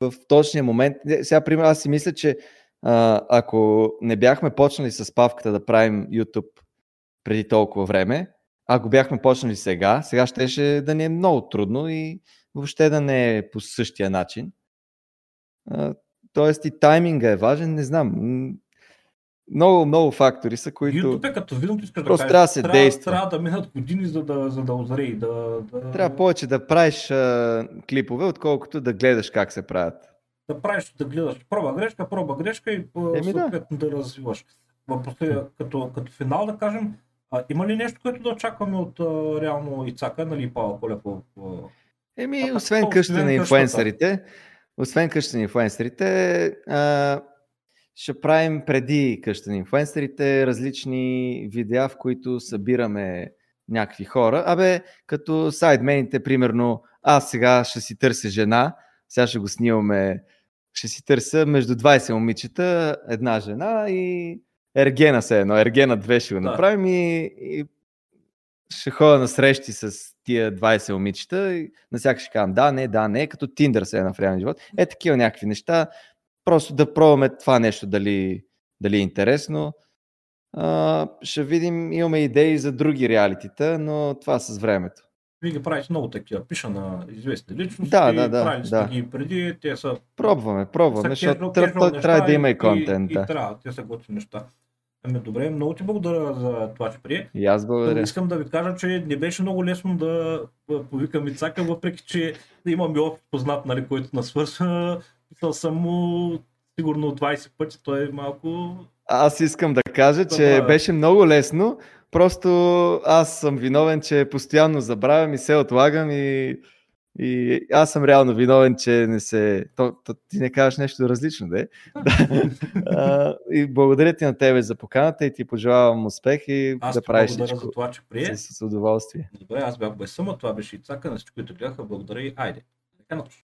в точния момент. Сега, пример, аз си мисля, че а, ако не бяхме почнали с павката да правим YouTube преди толкова време, ако бяхме почнали сега, сега щеше да ни е много трудно и въобще да не е по същия начин. Тоест и тайминга е важен, не знам. Много, много фактори са, които... YouTube е като видно, искаш Просто да трябва да се трябва, действа. трябва да минат години, за да, за да озрее. Да, да, Трябва повече да правиш а, клипове, отколкото да гледаш как се правят. да правиш, да гледаш проба грешка, проба грешка и а, Еми да. съответно да. развиваш. Въпросът като, като финал да кажем, а, има ли нещо, което да очакваме от а, реално Ицака, нали и Павла Колев в- Еми, А, освен къща на къщата. инфуенсърите, освен къща на инфуенсърите, а, ще правим преди къща на инфуенсърите различни видеа, в които събираме някакви хора. Абе, като сайдмените, примерно, аз сега ще си търся жена, сега ще го снимаме, ще си търся между 20 момичета, една жена и Ергена се едно, Ергена 2 ще го Да. направим и, и ще ходя на срещи с тия 20 момичета и на всяка ще казвам да, не, да, не, като Тиндър се е на в реален живот. Е такива някакви неща. Просто да пробваме това нещо дали, дали е интересно. А, ще видим, имаме идеи за други реалитита, но това с времето. Вие ги правите много такива. Пиша на известни личности. Да, да, да, Правили да. ги преди. Те са, Пробваме, пробваме, защото трябва, да има и И, контент. и, Да. трябва. Те са готини неща. Ами добре, много ти благодаря за това, че прие. И аз благодаря. Искам да ви кажа, че не беше много лесно да повикам Ицака, въпреки че имаме опит познат, нали, който нас свършва. Писал съм му сигурно 20 пъти, той е малко... Аз искам да кажа, че Забравя. беше много лесно. Просто аз съм виновен, че постоянно забравям и се отлагам и, и аз съм реално виновен, че не се... То, то, ти не кажеш нещо различно, е? (laughs) А, и благодаря ти на тебе за поканата и ти пожелавам успех и Аз да правиш благодаря всичко за това, че прие. с, с удоволствие. Добре, аз бях без съма, това беше Ицака, на всички, които гледаха, благодаря и айде. Нощ.